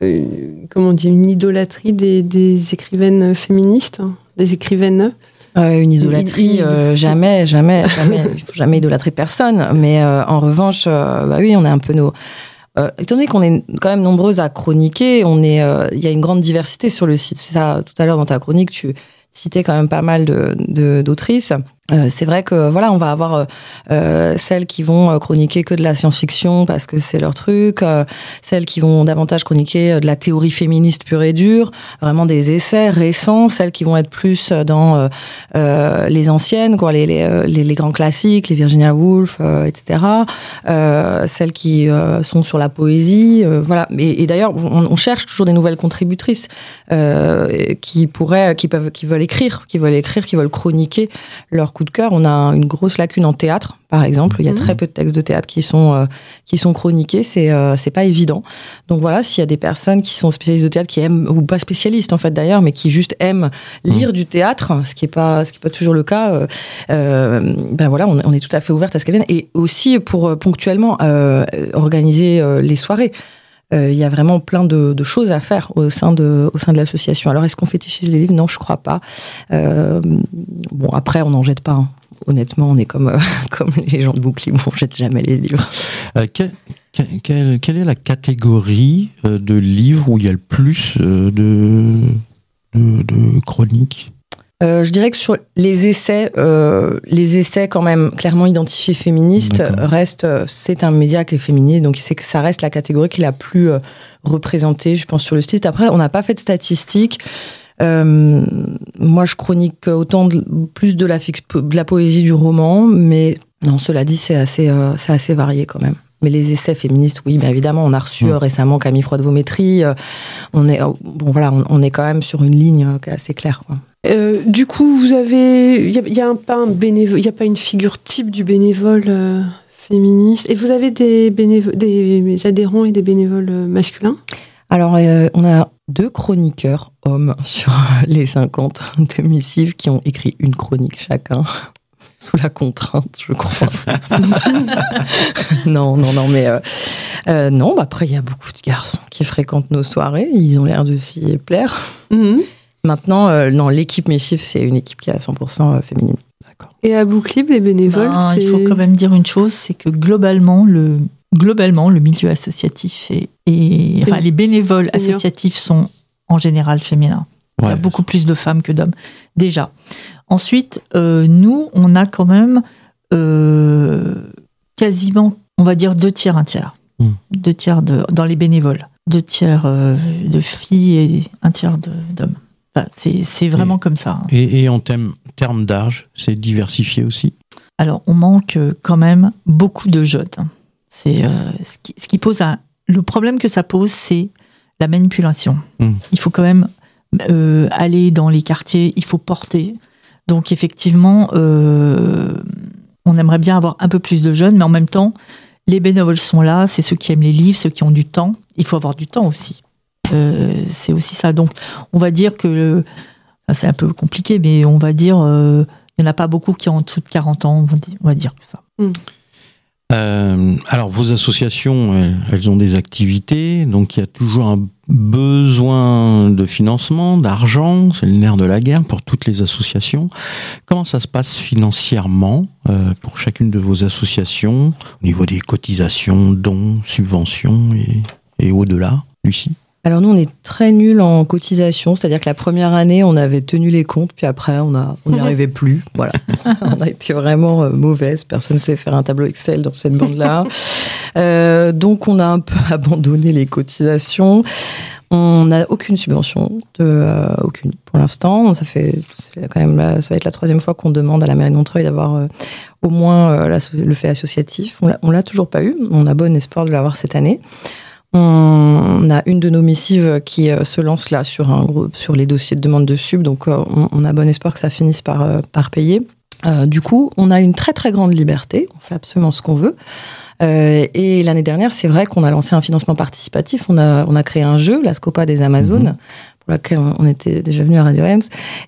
une- comment on dit Une idolâtrie des, des écrivaines féministes, hein, des écrivaines. Euh, une idolâtrie, euh, jamais, jamais, jamais. Il faut jamais idolâtrer personne. Mais euh, en revanche, euh, bah oui, on est un peu nos. Euh, étant donné qu'on est quand même nombreuses à chroniquer, on est, euh, il y a une grande diversité sur le site. Ça, tout à l'heure dans ta chronique, tu citais quand même pas mal de- d'autrices. Euh, c'est vrai que voilà, on va avoir euh, euh, celles qui vont euh, chroniquer que de la science-fiction parce que c'est leur truc, euh, celles qui vont davantage chroniquer de la théorie féministe pure et dure, vraiment des essais récents, celles qui vont être plus dans les anciennes, quoi, les, les, les, grands classiques, les Virginia Woolf, etc. Celles qui sont sur la poésie, voilà. Et, d'ailleurs, on, on cherche toujours des nouvelles contributrices qui pourraient, qui peuvent, qui veulent écrire, qui veulent écrire, qui veulent chroniquer leur coup de cœur. On a une grosse lacune en théâtre, par exemple. Il y a Mhm. très peu de textes de théâtre qui sont euh, qui sont chroniqués. C'est euh, c'est pas évident. Donc voilà, s'il y a des personnes qui sont spécialistes de théâtre, qui aiment ou pas spécialistes en fait d'ailleurs, mais qui juste aiment lire du théâtre, ce qui est pas ce qui est pas toujours le cas. euh, euh, ben voilà, on, on est tout à fait ouverte à ce qu'elles viennent et aussi pour euh, ponctuellement euh, organiser euh, les soirées. Euh, Il y a vraiment plein de, choses à faire au sein de, au sein de l'association. Alors, est-ce qu'on fétichise les livres? Non, je crois pas. Euh, bon, après, on n'en jette pas. hein. Honnêtement, on est comme, euh, comme les gens de Bouclim, on jette jamais les livres. Euh, quel- quel- quel- quelle est la catégorie de livres où il y a le plus de, de chroniques? Euh, je dirais que sur les essais, euh, les essais quand même clairement identifiés féministes restent, euh, c'est un média qui est féministe, donc c'est que ça reste la catégorie qui est la plus euh, représentée, je pense, sur le site. Après, on n'a pas fait de statistiques. Euh, moi, je chronique autant de, plus de la, de la poésie du roman, mais non, cela dit, c'est assez, euh, c'est assez varié quand même. Mais les essais féministes, oui, bien évidemment, on a reçu récemment Camille Froide-Vométrie. euh, on est, bon, voilà, on, on est quand même sur une ligne assez claire. Quoi. Euh, du coup, vous avez, il y a, y a un, pas un bénévole, il y a pas une figure type du bénévole euh, féministe. Et vous avez des, des adhérents et des bénévoles euh, masculins? Alors, euh, on a deux chroniqueurs hommes sur les 50 de missives qui ont écrit une chronique chacun. Sous la contrainte, je crois. non, non, non, mais euh, euh, non. bah après, il y a beaucoup de garçons qui fréquentent nos soirées. Ils ont l'air de s'y plaire. Mhm. Maintenant, euh, non, l'équipe Missive, c'est une équipe qui est à 100% féminine. Et à Bouclib, les bénévoles, Ben, il faut quand même dire une chose, c'est que globalement, le, globalement, le milieu associatif et, et- enfin, les bénévoles associatifs sont en général féminins. Il y a beaucoup plus de femmes que d'hommes, déjà. Ensuite, euh, nous, on a quand même euh, quasiment, on va dire, deux tiers, un tiers. Hmm. Deux tiers de, dans les bénévoles. Deux tiers euh, de filles et un tiers d'hommes. Enfin, c'est vraiment comme ça. hein. Et, et en termes d'âge, c'est diversifié aussi? Alors, on manque euh, quand même beaucoup de jeunes. C'est euh, ce, qui, ce qui pose un. Le problème que ça pose, c'est la manipulation. Mm. Il faut quand même euh, aller dans les quartiers, il faut porter. Donc, effectivement, euh, on aimerait bien avoir un peu plus de jeunes, mais en même temps, les bénévoles sont là, c'est ceux qui aiment les livres, ceux qui ont du temps. Il faut avoir du temps aussi. Euh, c'est aussi ça. Donc, on va dire que. c'est un peu compliqué, mais on va dire. euh, il n'y en a pas beaucoup qui ont en dessous de 40 ans, on va dire, on va dire que ça. Euh, alors, vos associations, elles, elles ont des activités, donc il y a toujours un besoin de financement, d'argent, c'est le nerf de la guerre pour toutes les associations. Comment ça se passe financièrement euh, pour chacune de vos associations, au niveau des cotisations, dons, subventions et, et au-delà, Lucie? Alors nous, on est très nuls en cotisation, c'est-à-dire que la première année, on avait tenu les comptes, puis après, on n'y arrivait plus. Voilà, on a été vraiment euh, mauvaise. Personne ne sait faire un tableau Excel dans cette bande-là. Euh, donc, on a un peu abandonné les cotisations. On n'a aucune subvention, de, euh, aucune pour l'instant. Ça fait, quand même, la- ça va être la troisième fois qu'on demande à la mairie de Montreuil d'avoir euh, au moins euh, la- le fait associatif. On l'a toujours pas eu. On a bon espoir de l'avoir cette année. On a une de nos missives qui euh, se lance là sur un gros, sur les dossiers de demande de sub, donc euh, on, a bon espoir que ça finisse par, euh, par payer. Du coup, on a une très très grande liberté, on fait absolument ce qu'on veut. Euh, et l'année dernière, c'est vrai qu'on a lancé un financement participatif, on a, on a créé un jeu, la Scopa des Amazones, pour laquelle on, était déjà venu à Radio Ems.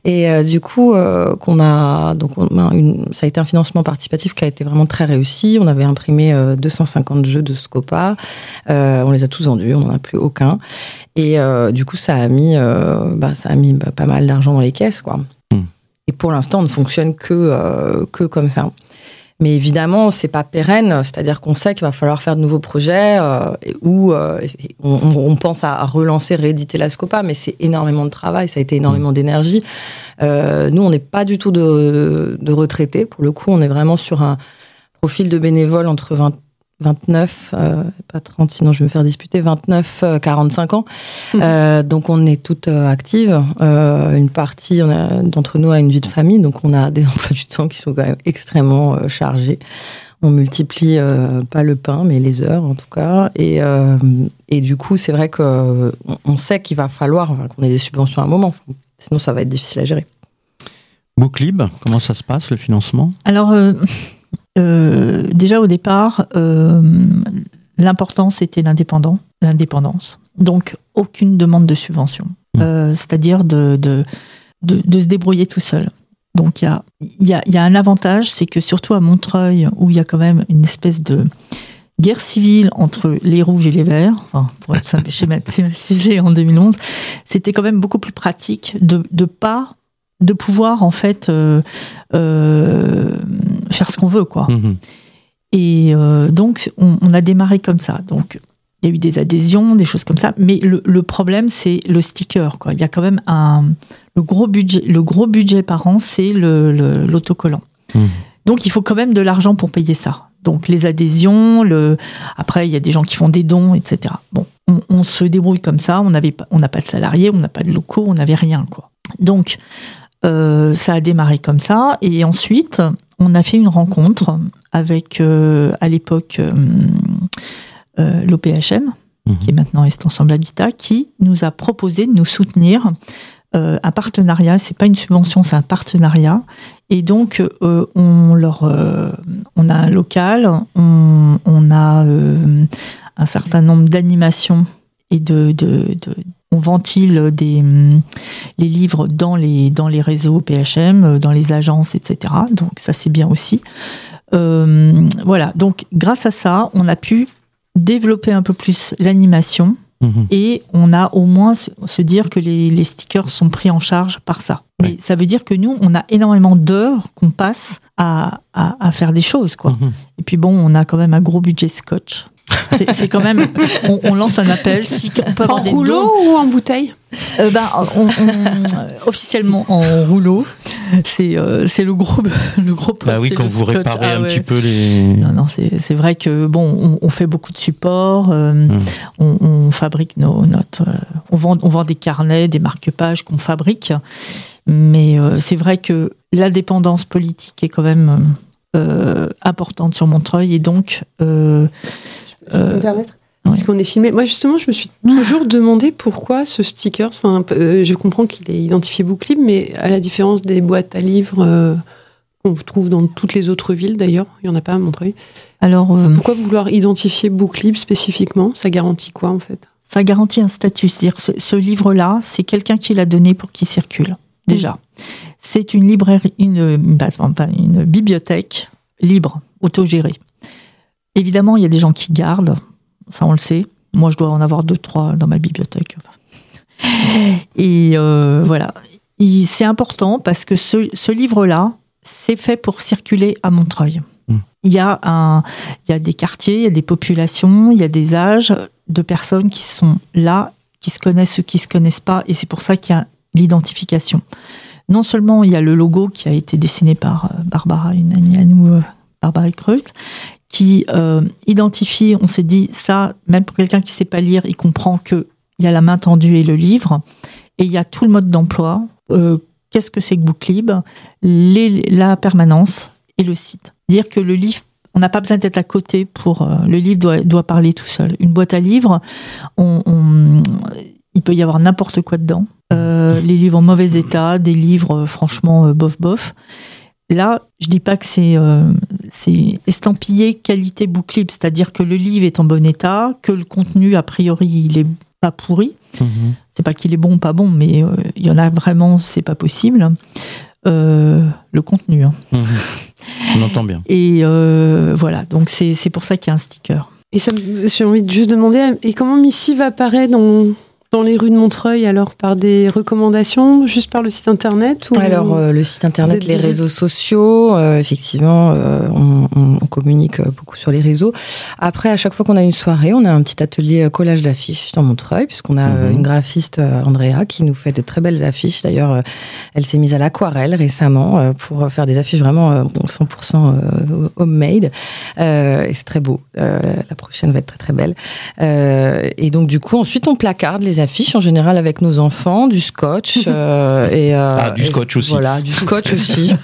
Et euh, du coup, euh, qu'on a donc on a une, ça a été un financement participatif qui a été vraiment très réussi. On avait imprimé euh, 250 jeux de Scopa, on les a tous vendus, on n'en a plus aucun. Et du coup, ça a mis, bah, ça a mis bah, pas mal d'argent dans les caisses, quoi. Hmm. Et pour l'instant, on ne fonctionne que que comme ça. Mais évidemment, c'est pas pérenne, c'est-à-dire qu'on sait qu'il va falloir faire de nouveaux projets euh, où euh, on, on- pense à relancer, rééditer la Scopa, mais c'est énormément de travail, ça a été énormément d'énergie. Euh, nous, on n'est pas du tout de, de retraités, pour le coup, on est vraiment sur un profil de bénévole entre 20 29, euh, pas 30, sinon je vais me faire disputer, 29, euh, 45 ans. Euh, donc on est toutes euh, actives. Euh, une partie d'entre nous a une vie de famille, donc on a des emplois du temps qui sont quand même extrêmement euh, chargés. On multiplie euh, pas le pain, mais les heures en tout cas. Et, euh, et du coup, c'est vrai qu'on on sait qu'il va falloir enfin, qu'on ait des subventions à un moment. Sinon, ça va être difficile à gérer. Booklib, comment ça se passe le financement? Alors, euh, déjà au départ, euh, l'important c'était l'indépendant, l'indépendance. Donc, aucune demande de subvention. Mmh. Euh, C'est-à-dire de, de, de, de se débrouiller tout seul. Donc, il y a, y, a, y a un avantage, c'est que surtout à Montreuil, où il y a quand même une espèce de guerre civile entre les rouges et les verts, enfin, pour être schématisé en 2011, c'était quand même beaucoup plus pratique de, de pas de pouvoir en fait euh, euh, faire ce qu'on veut quoi. Mhm. Et euh, donc on, on a démarré comme ça. Donc il y a eu des adhésions, des choses comme ça, mais le, le problème c'est le sticker quoi. Il y a quand même un le gros budget le gros budget par an c'est le le- l'autocollant. Mhm. Donc il faut quand même de l'argent pour payer ça. Donc les adhésions, le après il y a des gens qui font des dons, etc. Bon, on, on se débrouille comme ça. On n'avait on n'a pas de salariés, on n'a pas de locaux, on n'avait rien quoi. Donc euh, ça a démarré comme ça. Et ensuite on a fait une rencontre avec euh, à l'époque euh, l'OPHM qui est maintenant Est Ensemble Habitat qui nous a proposé de nous soutenir un partenariat, c'est pas une subvention, c'est un partenariat. Et donc, on leur, on a un local, on, on a un certain nombre d'animations et de, de, de- on ventile des, hum, les livres dans les, dans les réseaux PHM, euh, dans les agences, etc. Donc, ça, c'est bien aussi. Euh, voilà. Donc, grâce à ça, on a pu développer un peu plus l'animation Mhm. et on a au moins se, se dire que les, les stickers sont pris en charge par ça. Mais ça veut dire que nous, on a énormément d'heures qu'on passe à, à, à faire des choses, quoi. Mhm. Et puis bon, on a quand même un gros budget scotch. C'est quand même, on, on lance un appel si on peut avoir En des rouleau dons. ou en bouteille Euh, ben, on, on- officiellement en rouleau, c'est euh, c'est le gros le gros poste, Bah oui, quand vous scotch. réparez Ah un ouais. petit peu les. Non, non, c'est c'est vrai que bon, on, on fait beaucoup de supports, euh, Mm. on, on fabrique nos notes, euh, on vend, on vend des carnets, des marque-pages qu'on fabrique, mais euh, c'est vrai que la dépendance politique est quand même euh, importante sur Montreuil et donc euh, Je peux me permettre Parce qu'on est filmé. Moi, justement, je me suis toujours demandé pourquoi ce sticker. Enfin, euh, je comprends qu'il est identifié Booklib, mais à la différence des boîtes à livres euh, qu'on trouve dans toutes les autres villes, d'ailleurs, il n'y en a pas à Montreuil. alors euh, Pourquoi vouloir identifier Booklib spécifiquement? Ça garantit quoi, en fait? Ça garantit un statut. C'est-à-dire ce, ce livre-là, c'est quelqu'un qui l'a donné pour qu'il circule. Déjà, c'est une librairie, une, bah, une bibliothèque libre, autogérée. Évidemment, il y a des gens qui gardent, ça on le sait. Moi, je dois en avoir deux, trois dans ma bibliothèque. Et euh, voilà, Il- c'est important parce que ce, ce livre-là, c'est fait pour circuler à Montreuil. Mm. Il y a un, il y a des quartiers, il y a des populations, il y a des âges de personnes qui sont là, qui se connaissent, ceux qui se connaissent pas, et c'est pour ça qu'il y a l'identification. Non seulement il y a le logo qui a été dessiné par euh, Barbara, une amie à nous, euh, Barbara Kreut, qui euh, identifie, on s'est dit ça, même pour quelqu'un qui sait pas lire, il comprend que il y a la main tendue et le livre, et il y a tout le mode d'emploi. Euh, Qu'est-ce que c'est que Booklib les, La permanence et le site. Dire que le livre, on n'a pas besoin d'être à côté pour. euh, le livre doit, doit parler tout seul. Une boîte à livres, il peut y avoir n'importe quoi dedans. Les livres en mauvais état, des livres franchement euh, bof bof. Là, je dis pas que c'est c'est estampillé qualité Booklib, c'est-à-dire que le livre est en bon état, que le contenu a priori il est pas pourri. Mhm. C'est pas qu'il est bon ou pas bon, mais euh, il y en a vraiment, c'est pas possible. Euh, le contenu. hein. Mhm. On entend bien. Et euh, voilà, donc c'est c'est pour ça qu'il y a un sticker. Et ça, me- j'ai envie de juste demander, et comment Missive apparaît dans, dans les rues de Montreuil alors Par des recommandations, juste par le site internet ou... Alors, euh, le site internet, les réseaux sociaux, euh, effectivement, euh, on, communique beaucoup sur les réseaux. Après, à chaque fois qu'on a une soirée, on a un petit atelier collage d'affiches dans Montreuil, puisqu'on a Mhm. une graphiste, Andrea, qui nous fait de très belles affiches. D'ailleurs, elle s'est mise à l'aquarelle récemment pour faire des affiches vraiment euh, bon, 100% euh, homemade. Euh, et c'est très beau. Euh, la prochaine va être très très belle. Euh, et donc, du coup, ensuite, on placarde les affiches, en général avec nos enfants, du scotch. euh, et, euh, Ah, du et scotch aussi. Voilà, du scotch aussi.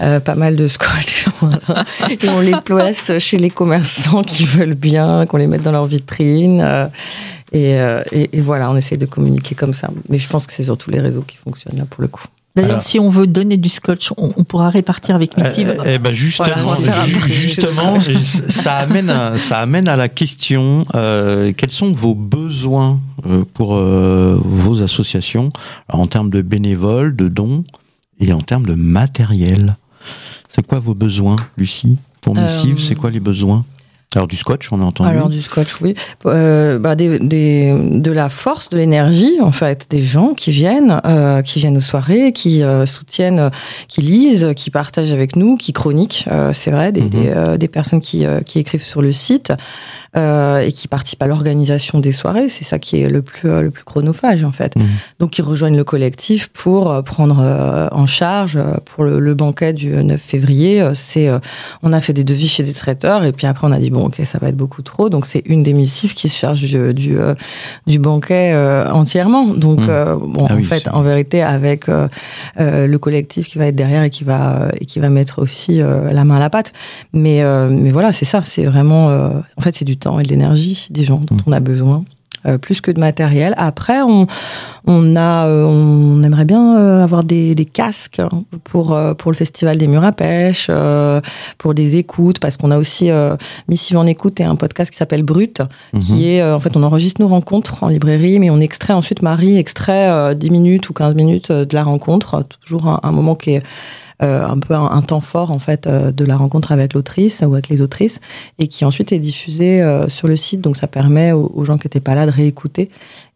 Euh, pas mal de scotch. voilà. Et on les place chez les commerçants qui veulent bien, qu'on les mette dans leur vitrine. euh, et, euh, et, et voilà, on essaie de communiquer comme ça. Mais je pense que c'est sur tous les réseaux qui fonctionnent là pour le coup. D'ailleurs, si on veut donner du scotch, on, on pourra répartir avec Missive. Eh, eh ben justement, Voilà, justement, ça amène, à, ça amène à la question euh, quels sont vos besoins euh, pour euh, vos associations en termes de bénévoles, de dons et en termes de matériel? C'est quoi vos besoins, Lucie? Pour Missive, Euh, c'est quoi les besoins? Alors du scotch, on a entendu. Alors du scotch, oui. Euh, bah, des, des- de la force, de l'énergie, en fait, des gens qui viennent, euh, qui viennent aux soirées, qui euh, soutiennent, qui lisent, qui partagent avec nous, qui chroniquent. c'est vrai, des, Mhm. des, des personnes qui, qui écrivent sur le site et qui participent à l'organisation des soirées. C'est ça qui est le plus le plus chronophage, en fait. Mhm. Donc ils rejoignent le collectif pour prendre en charge pour le, le banquet du 9 février. C'est on a fait des devis chez des traiteurs et puis après on a dit bon ok ça va être beaucoup trop. Donc c'est une des missives qui se charge du du, euh, du banquet euh, entièrement. Donc Mmh. euh, bon Ah en oui, fait en vérité avec euh, euh, le collectif qui va être derrière et qui va et qui va mettre aussi euh, la main à la pâte. Mais euh, mais voilà c'est ça. C'est vraiment euh, en fait c'est du temps et de l'énergie des gens dont Mmh. on a besoin plus que de matériel. Après, on, on a, euh, on aimerait bien euh, avoir des, des casques pour euh, pour le festival des murs à pêche, euh, pour des écoutes, parce qu'on a aussi euh, Missive en écoute et un podcast qui s'appelle Brut, Mhm. qui est euh, en fait on enregistre nos rencontres en librairie, mais on extrait ensuite Marie extrait euh, 10 minutes ou 15 minutes euh, de la rencontre, toujours un, un moment qui est euh, un peu un, un temps fort en fait euh, de la rencontre avec l'autrice ou avec les autrices et qui ensuite est diffusé euh, sur le site donc ça permet aux, aux gens qui n'étaient pas là de réécouter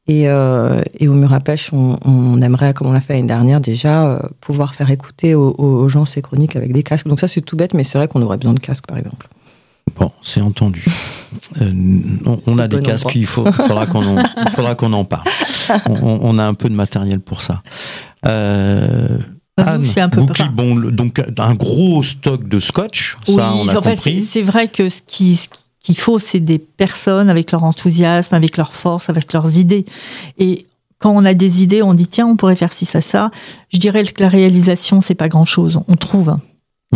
et, euh, et au mur à pêche on, on aimerait comme on l'a fait l'année dernière déjà euh, pouvoir faire écouter aux, aux gens ces chroniques avec des casques donc ça c'est tout bête mais c'est vrai qu'on aurait besoin de casques par exemple Bon, c'est entendu. Euh, on, on a des casques, il, faut, il faudra qu'on en, qu'on en parle. On, on- on a un peu de matériel pour ça. Nous, Anne, c'est un peu Boucli- pas. bon, le- donc un gros stock de scotch, ça on a en fait, compris. c'est- vrai que ce qui- ce qu'il faut, c'est des personnes avec leur enthousiasme, avec leur force, avec leurs idées. Et quand on a des idées, on dit tiens, on pourrait faire ci, ça, ça. Je dirais que la réalisation, c'est pas grand chose. On trouve.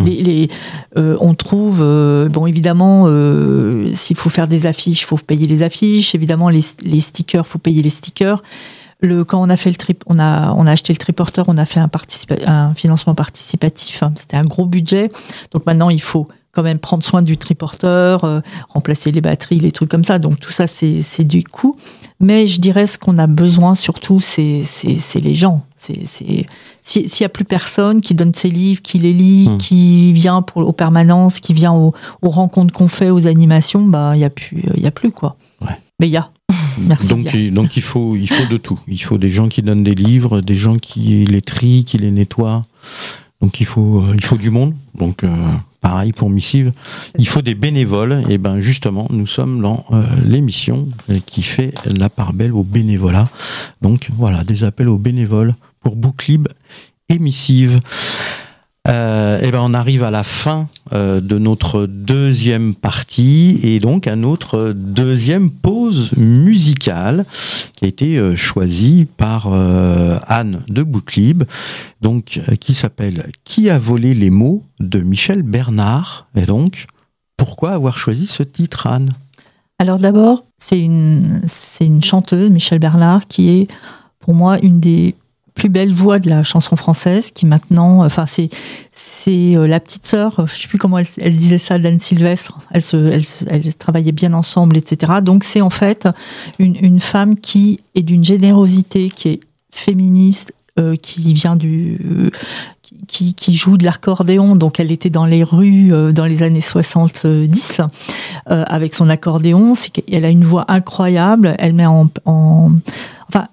Les, les, euh, on trouve, euh, bon évidemment, euh, s'il faut faire des affiches, il faut payer les affiches. Évidemment, les, les stickers, faut payer les stickers. Le, quand on a fait le trip, on a, on a acheté le triporteur, on a fait un, participa- un financement participatif. hein. C'était un gros budget. Donc maintenant, il faut quand même prendre soin du triporteur, euh, remplacer les batteries, les trucs comme ça. Donc tout ça, c'est c'est du coût. Mais je dirais ce qu'on a besoin surtout, c'est c'est- c'est les gens. C'est c'est- si- S'il n'y a plus personne qui donne ses livres, qui les lit, Hmm. qui vient pour, aux permanences, qui vient aux, aux rencontres qu'on fait, aux animations, bah il n'y a, plus- il y a plus quoi. Ouais. Mais il y a. Merci. Donc, il donc faut, il faut de tout. Il faut des gens qui donnent des livres, des gens qui les trient, qui les nettoient. Donc il faut, euh, il faut du monde. Donc euh, pareil pour Missive. Il faut des bénévoles. Et ben justement, nous sommes dans euh, l'émission qui fait la part belle au bénévolat. Donc voilà, des appels aux bénévoles pour Booklib et Missive. Euh, et ben on arrive à la fin euh, de notre deuxième partie et donc à notre deuxième pause musicale qui a été euh, choisie par Anne de Bouclib, donc qui s'appelle Qui a volé les mots de Michel Bernard. Et donc pourquoi avoir choisi ce titre, Anne? Alors d'abord, c'est une, c'est une chanteuse, Michel Bernard, qui est pour moi une des plus belles voix de la chanson française, qui maintenant, enfin c'est c'est euh, la petite sœur, je sais plus comment elle, elle disait ça, d'Anne Sylvestre. Elle se, elle, elle travaillait bien ensemble, etc. Donc c'est en fait une, une femme qui est d'une générosité, qui est féministe, euh, qui vient du qui, qui joue de l'accordéon, donc elle était dans les rues euh, dans les années 70 euh, avec son accordéon. Qu'elle a une voix incroyable. Elle met en, en- enfin,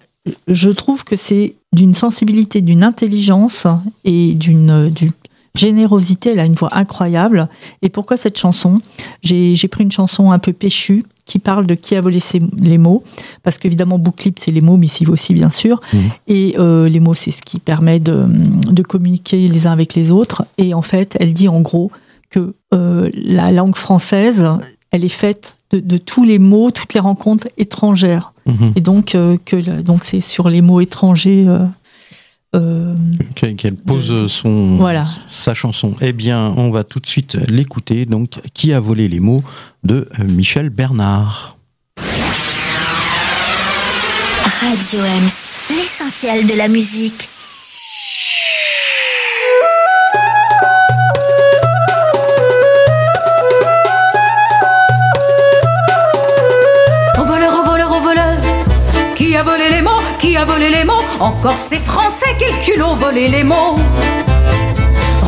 je trouve que c'est d'une sensibilité, d'une intelligence et d'une d'une générosité. Elle a une voix incroyable. Et pourquoi cette chanson? J'ai pris une chanson un peu péchue qui parle de qui a volé ses- les mots, parce qu'évidemment, Bouclip, c'est les mots, Missive aussi, bien sûr. Mhm. Et euh, les mots, c'est ce qui permet de, de communiquer les uns avec les autres. Et en fait, elle dit en gros que euh, la langue française, elle est faite de, de tous les mots, toutes les rencontres étrangères. Mhm. Et donc, euh, que le- donc c'est sur les mots étrangers. euh, euh, Qu'elle pose De- son, Voilà. sa chanson. Eh bien, on va tout de suite l'écouter. Donc, Qui a volé les mots de Michel Bernard? Radio Ems, l'essentiel de la musique. Qui a volé les mots Encore ces Français, quel culot voler les mots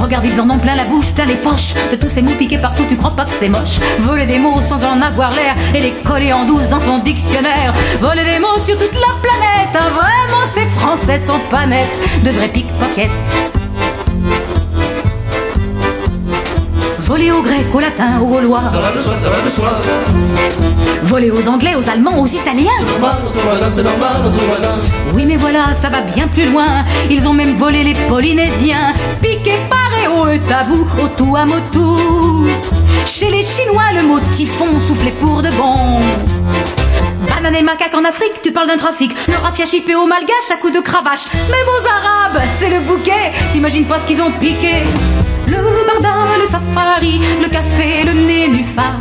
Regarde, ils en ont plein la bouche, plein les poches. De tous ces mots piqués partout, tu crois pas que c'est moche Voler des mots sans en avoir l'air et les coller en douce dans son dictionnaire. Voler des mots sur toute la planète. Ah, vraiment, ces Français sont pas nets. De vrais pickpockets. Voler aux Grecs, aux Latins, aux Gaulois. Ça va de soi, ça va de soi. Voler aux Anglais, aux Allemands, aux Italiens. Normal, notre voisin, c'est normal, notre voisin. Oui, mais voilà, ça va bien plus loin. Ils ont même volé les Polynésiens. Piqué paréo et tabou, au tout à motu. Chez les Chinois, le mot typhon soufflait pour de bon. Banane et macaque en Afrique, tu parles d'un trafic. Le raffia chippé au malgache à coups de cravache. Même aux Arabes, c'est le bouquet. T'imagines pas ce qu'ils ont piqué. Le bardin, le safari, le café, le nénuphar.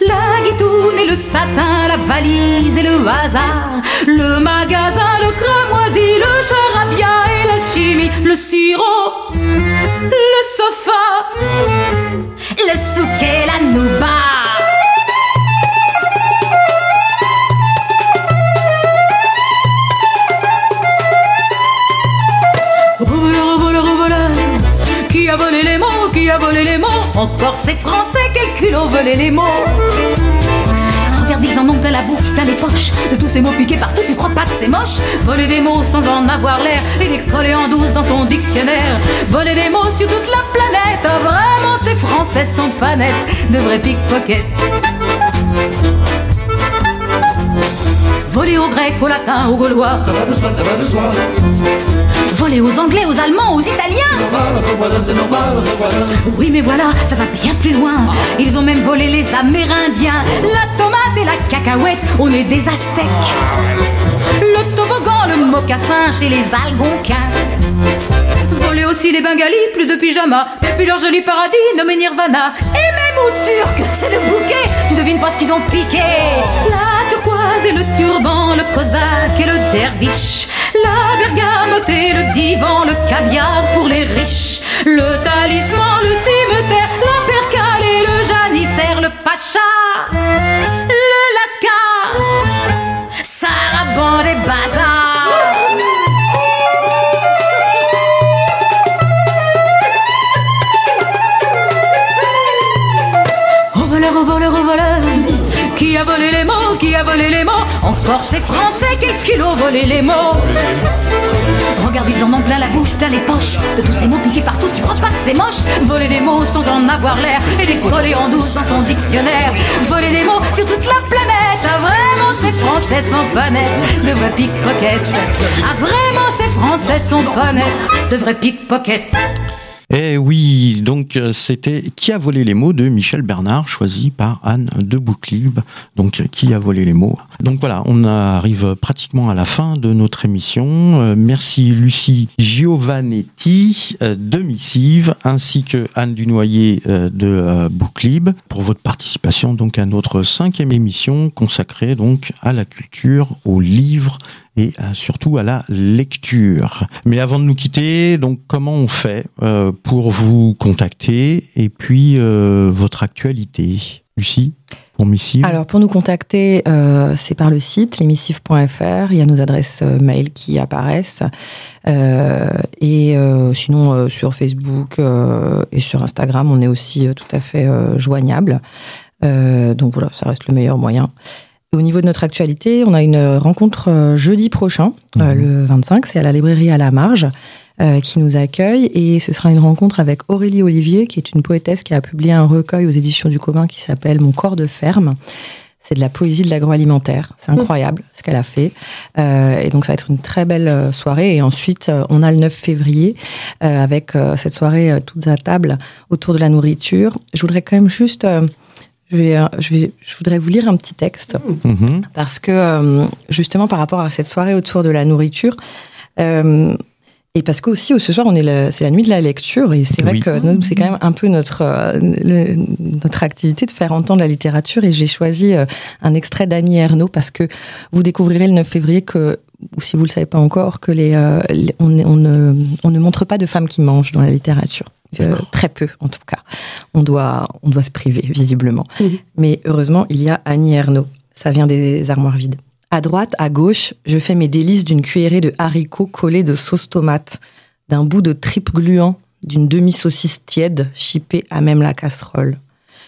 La guitoune et le satin, la valise et le hasard. Le magasin, le cramoisi, le charabia et l'alchimie. Le sirop, le sofa, le souk et la nouba. Encore ces Français, quel culot volé les mots. Regarde, ils en ont plein la bouche, plein les poches De tous ces mots piqués partout, tu crois pas que c'est moche? Voler des mots sans en avoir l'air Et les coller en douce dans son dictionnaire. Voler des mots sur toute la planète Ah, Vraiment, ces Français sont pas De vrais pickpockets. Voler aux Grecs, aux Latins, aux Gaulois. Ça va de soi, ça va de soi. Voler aux Anglais, aux Allemands, aux Italiens Normal, notre voisin, c'est normal, notre voisin. Oui, mais voilà, ça va bien plus loin. Ils ont même volé les Amérindiens, la tomate et la cacahuète au nez des Aztèques. Le toboggan, le mocassin chez les Algonquins. Volé aussi les Bengalis, plus de pyjama. Et puis leur joli paradis nommé Nirvana. Et même aux Turcs, c'est le bouquet. Tu devines pas ce qu'ils ont piqué. La turquoise et le turban, le cosaque et le derviche. La bergamote le divan, le caviar pour les riches. Le talisman, le cimetière, la percale et le janissaire, le pacha. Qui a volé les mots. Encore ces Français Quel kilo volé les mots. Regarde, ils en ont plein la bouche, plein les poches. De tous ces mots piqués partout, tu crois pas que c'est moche? Voler des mots sans en avoir l'air. Et les coller en douce dans son dictionnaire. Voler des mots sur toute la planète. Ah vraiment, ces Français sont pas De vrais pickpockets. Ah vraiment, ces Français sont pas De vrais pickpockets Eh oui, donc euh, c'était Qui a volé les mots de Michel Bernard, choisi par Anne de Bouclib. Donc Qui a volé les mots Donc voilà, on arrive pratiquement à la fin de notre émission. Euh, merci Lucie Giovanetti euh, de Missive, ainsi que Anne Dunoyer euh, de euh, Bouclib pour votre participation donc à notre cinquième émission consacrée donc à la culture, aux livres et euh, surtout à la lecture. Mais avant de nous quitter, donc comment on fait euh, pour vous contacter et puis euh, votre actualité? Lucie, pour Missive? Alors, pour nous contacter, c'est par le site l'émissif.fr. Il y a nos adresses mail qui apparaissent. Et sinon, sur Facebook et sur Instagram, on est aussi tout à fait joignable. Donc voilà, ça reste le meilleur moyen. Au niveau de notre actualité, on a une rencontre euh, jeudi prochain, euh, le 25, c'est à la librairie à la marge euh, qui nous accueille et ce sera une rencontre avec Aurélie Olivier qui est une poétesse qui a publié un recueil aux éditions du commun qui s'appelle Mon corps de ferme. C'est de la poésie de l'agroalimentaire. C'est incroyable ce qu'elle a fait. Euh, et donc ça va être une très belle euh, soirée. Et ensuite, euh, on a le 9 février euh, avec euh, cette soirée euh, toutes à table autour de la nourriture. Je voudrais quand même juste... je, vais, euh, je, vais, je voudrais vous lire un petit texte Mhm. parce que euh, justement par rapport à cette soirée autour de la nourriture euh, et parce qu'aussi ce soir on est le- c'est la nuit de la lecture et c'est vrai Oui. que nous, c'est quand même un peu notre le- notre activité de faire entendre la littérature et j'ai choisi un extrait d'Annie Ernaux parce que vous découvrirez le 9 février que ou si vous le savez pas encore que les, euh, les- on, on ne on ne montre pas de femmes qui mangent dans la littérature Euh, très peu en tout cas on doit on doit se priver visiblement Mhm. mais heureusement il y a Annie Ernaux ça vient des armoires vides À droite, à gauche, je fais mes délices d'une cuillerée de haricots collés de sauce tomate, d'un bout de tripe gluant, d'une demi-saucisse tiède, chipée à même la casserole.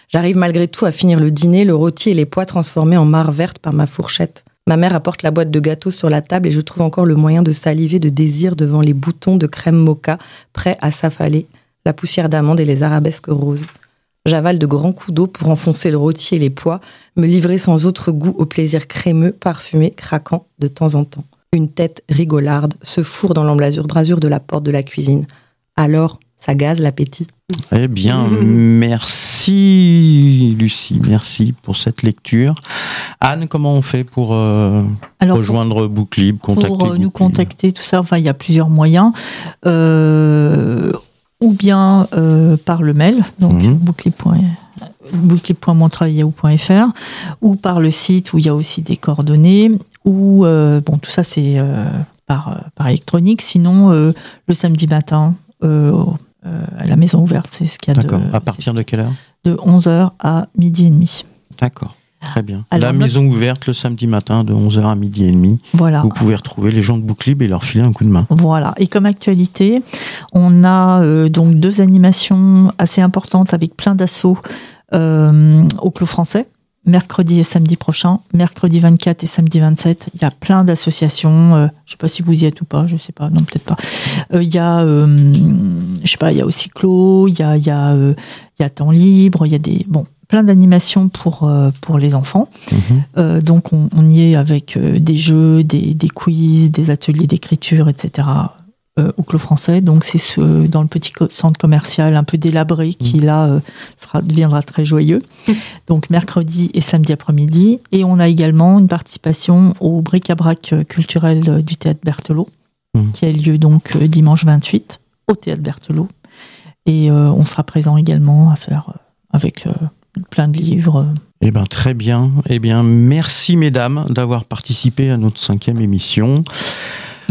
J'arrive malgré tout à finir le dîner, le rôti et les pois transformés en mare verte par ma fourchette. Ma mère apporte la boîte de gâteaux sur la table et je trouve encore le moyen de saliver de désir devant les boutons de crème mocha prêts à s'affaler, la poussière d'amande et les arabesques roses. J'avale de grands coups d'eau pour enfoncer le rôti et les pois, me livrer sans autre goût au plaisir crémeux, parfumé, craquant de temps en temps. Une tête rigolarde se fourre dans l'embrasure brasure de la porte de la cuisine. Alors, ça gaze l'appétit. Eh bien, merci Lucie, merci pour cette lecture. Anne, comment on fait pour euh, Alors, rejoindre Book Libre, pour, contacter pour, euh, nous Libre contacter, tout ça, enfin, il y a plusieurs moyens. Euh, ou bien euh, par le mail, donc bouclier.montreuil.yahoo.fr, ou par le site où il y a aussi des coordonnées, ou euh, bon, tout ça c'est euh, par, par électronique. Sinon, euh, le samedi matin, euh, à la maison ouverte, c'est ce qu'il y a de, D'accord. À partir de quelle heure de 11h à midi et demi. D'accord. Très bien. Alors, la notre- maison ouverte le samedi matin de 11h à midi et demi. Voilà. Vous pouvez retrouver les gens de Book Libre et leur filer un coup de main. Voilà. Et comme actualité, on a euh, donc deux animations assez importantes avec plein d'assauts euh, au Clos Français. Mercredi et samedi prochain, mercredi 24 et samedi 27, il y a plein d'associations. euh, je sais pas si vous y êtes ou pas, je sais pas, non peut-être pas. Euh, Il y a, euh, je sais pas, il y a aussi Clos, il y a, il y a, euh, il y a temps libre, il y a des bon plein d'animations pour euh, pour les enfants. Euh, donc on, on y est avec des jeux, des, des quiz, des ateliers d'écriture, etc. euh, au Clos Français. Donc c'est ce, dans le petit centre commercial un peu délabré qui là euh, sera, deviendra très joyeux. Donc mercredi et samedi après-midi. Et on a également une participation au bric-à-brac euh, culturel du théâtre Berthelot Mhm. qui a lieu donc dimanche 28 au théâtre Berthelot. Et euh, on sera présent également à faire avec euh, plein de livres. Eh bien, très bien. Eh bien, merci mesdames d'avoir participé à notre cinquième émission.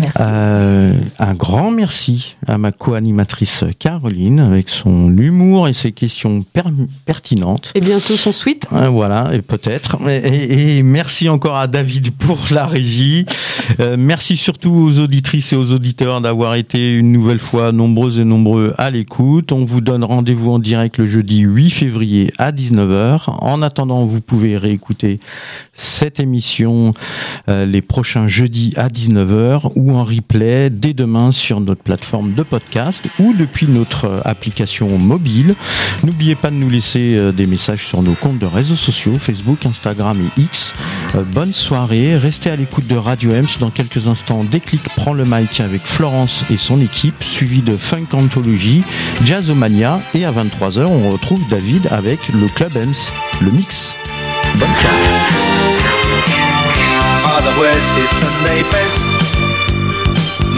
Merci. Euh, un grand merci à ma co-animatrice Caroline avec son humour et ses questions per- pertinentes. Et bientôt son suite. Euh, Voilà, et peut-être. Et, et- et merci encore à David pour la régie. Euh, merci surtout aux auditrices et aux auditeurs d'avoir été une nouvelle fois nombreuses et nombreux à l'écoute. On vous donne rendez-vous en direct le jeudi 8 février à 19h. En attendant, vous pouvez réécouter cette émission les prochains jeudis à 19h ou en replay dès demain sur notre plateforme de podcast ou depuis notre euh, application mobile. N'oubliez pas de nous laisser euh, des messages sur nos comptes de réseaux sociaux, Facebook, Instagram et X. Euh, bonne soirée, restez à l'écoute de Radio Ems. Dans quelques instants, Déclic prend le mic avec Florence et son équipe, suivi de Funk Anthology, Jazzomania et à 23h, on retrouve David avec le Club Ems, le mix. Bonne soirée.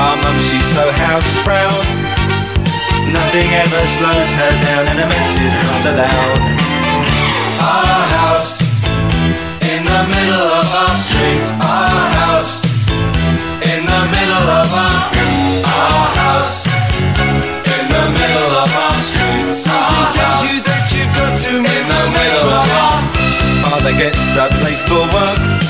Our mum, she's so house proud. Nothing ever slows her down and a mess is not allowed. Our house in the middle of our street. Our house in the middle of our our house in the middle of our street. Something tells you that you've got to in the middle of our Father gets up late for work.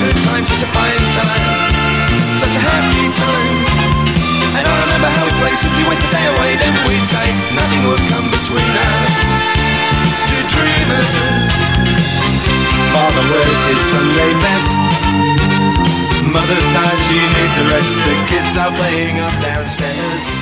Good time, such a fine time, such a happy time. And I remember how we'd play, simply waste the day away, then we'd say nothing would come between us. Two dreamers. Father wears his Sunday best. Mother's tired, she needs a rest. The kids are playing up downstairs.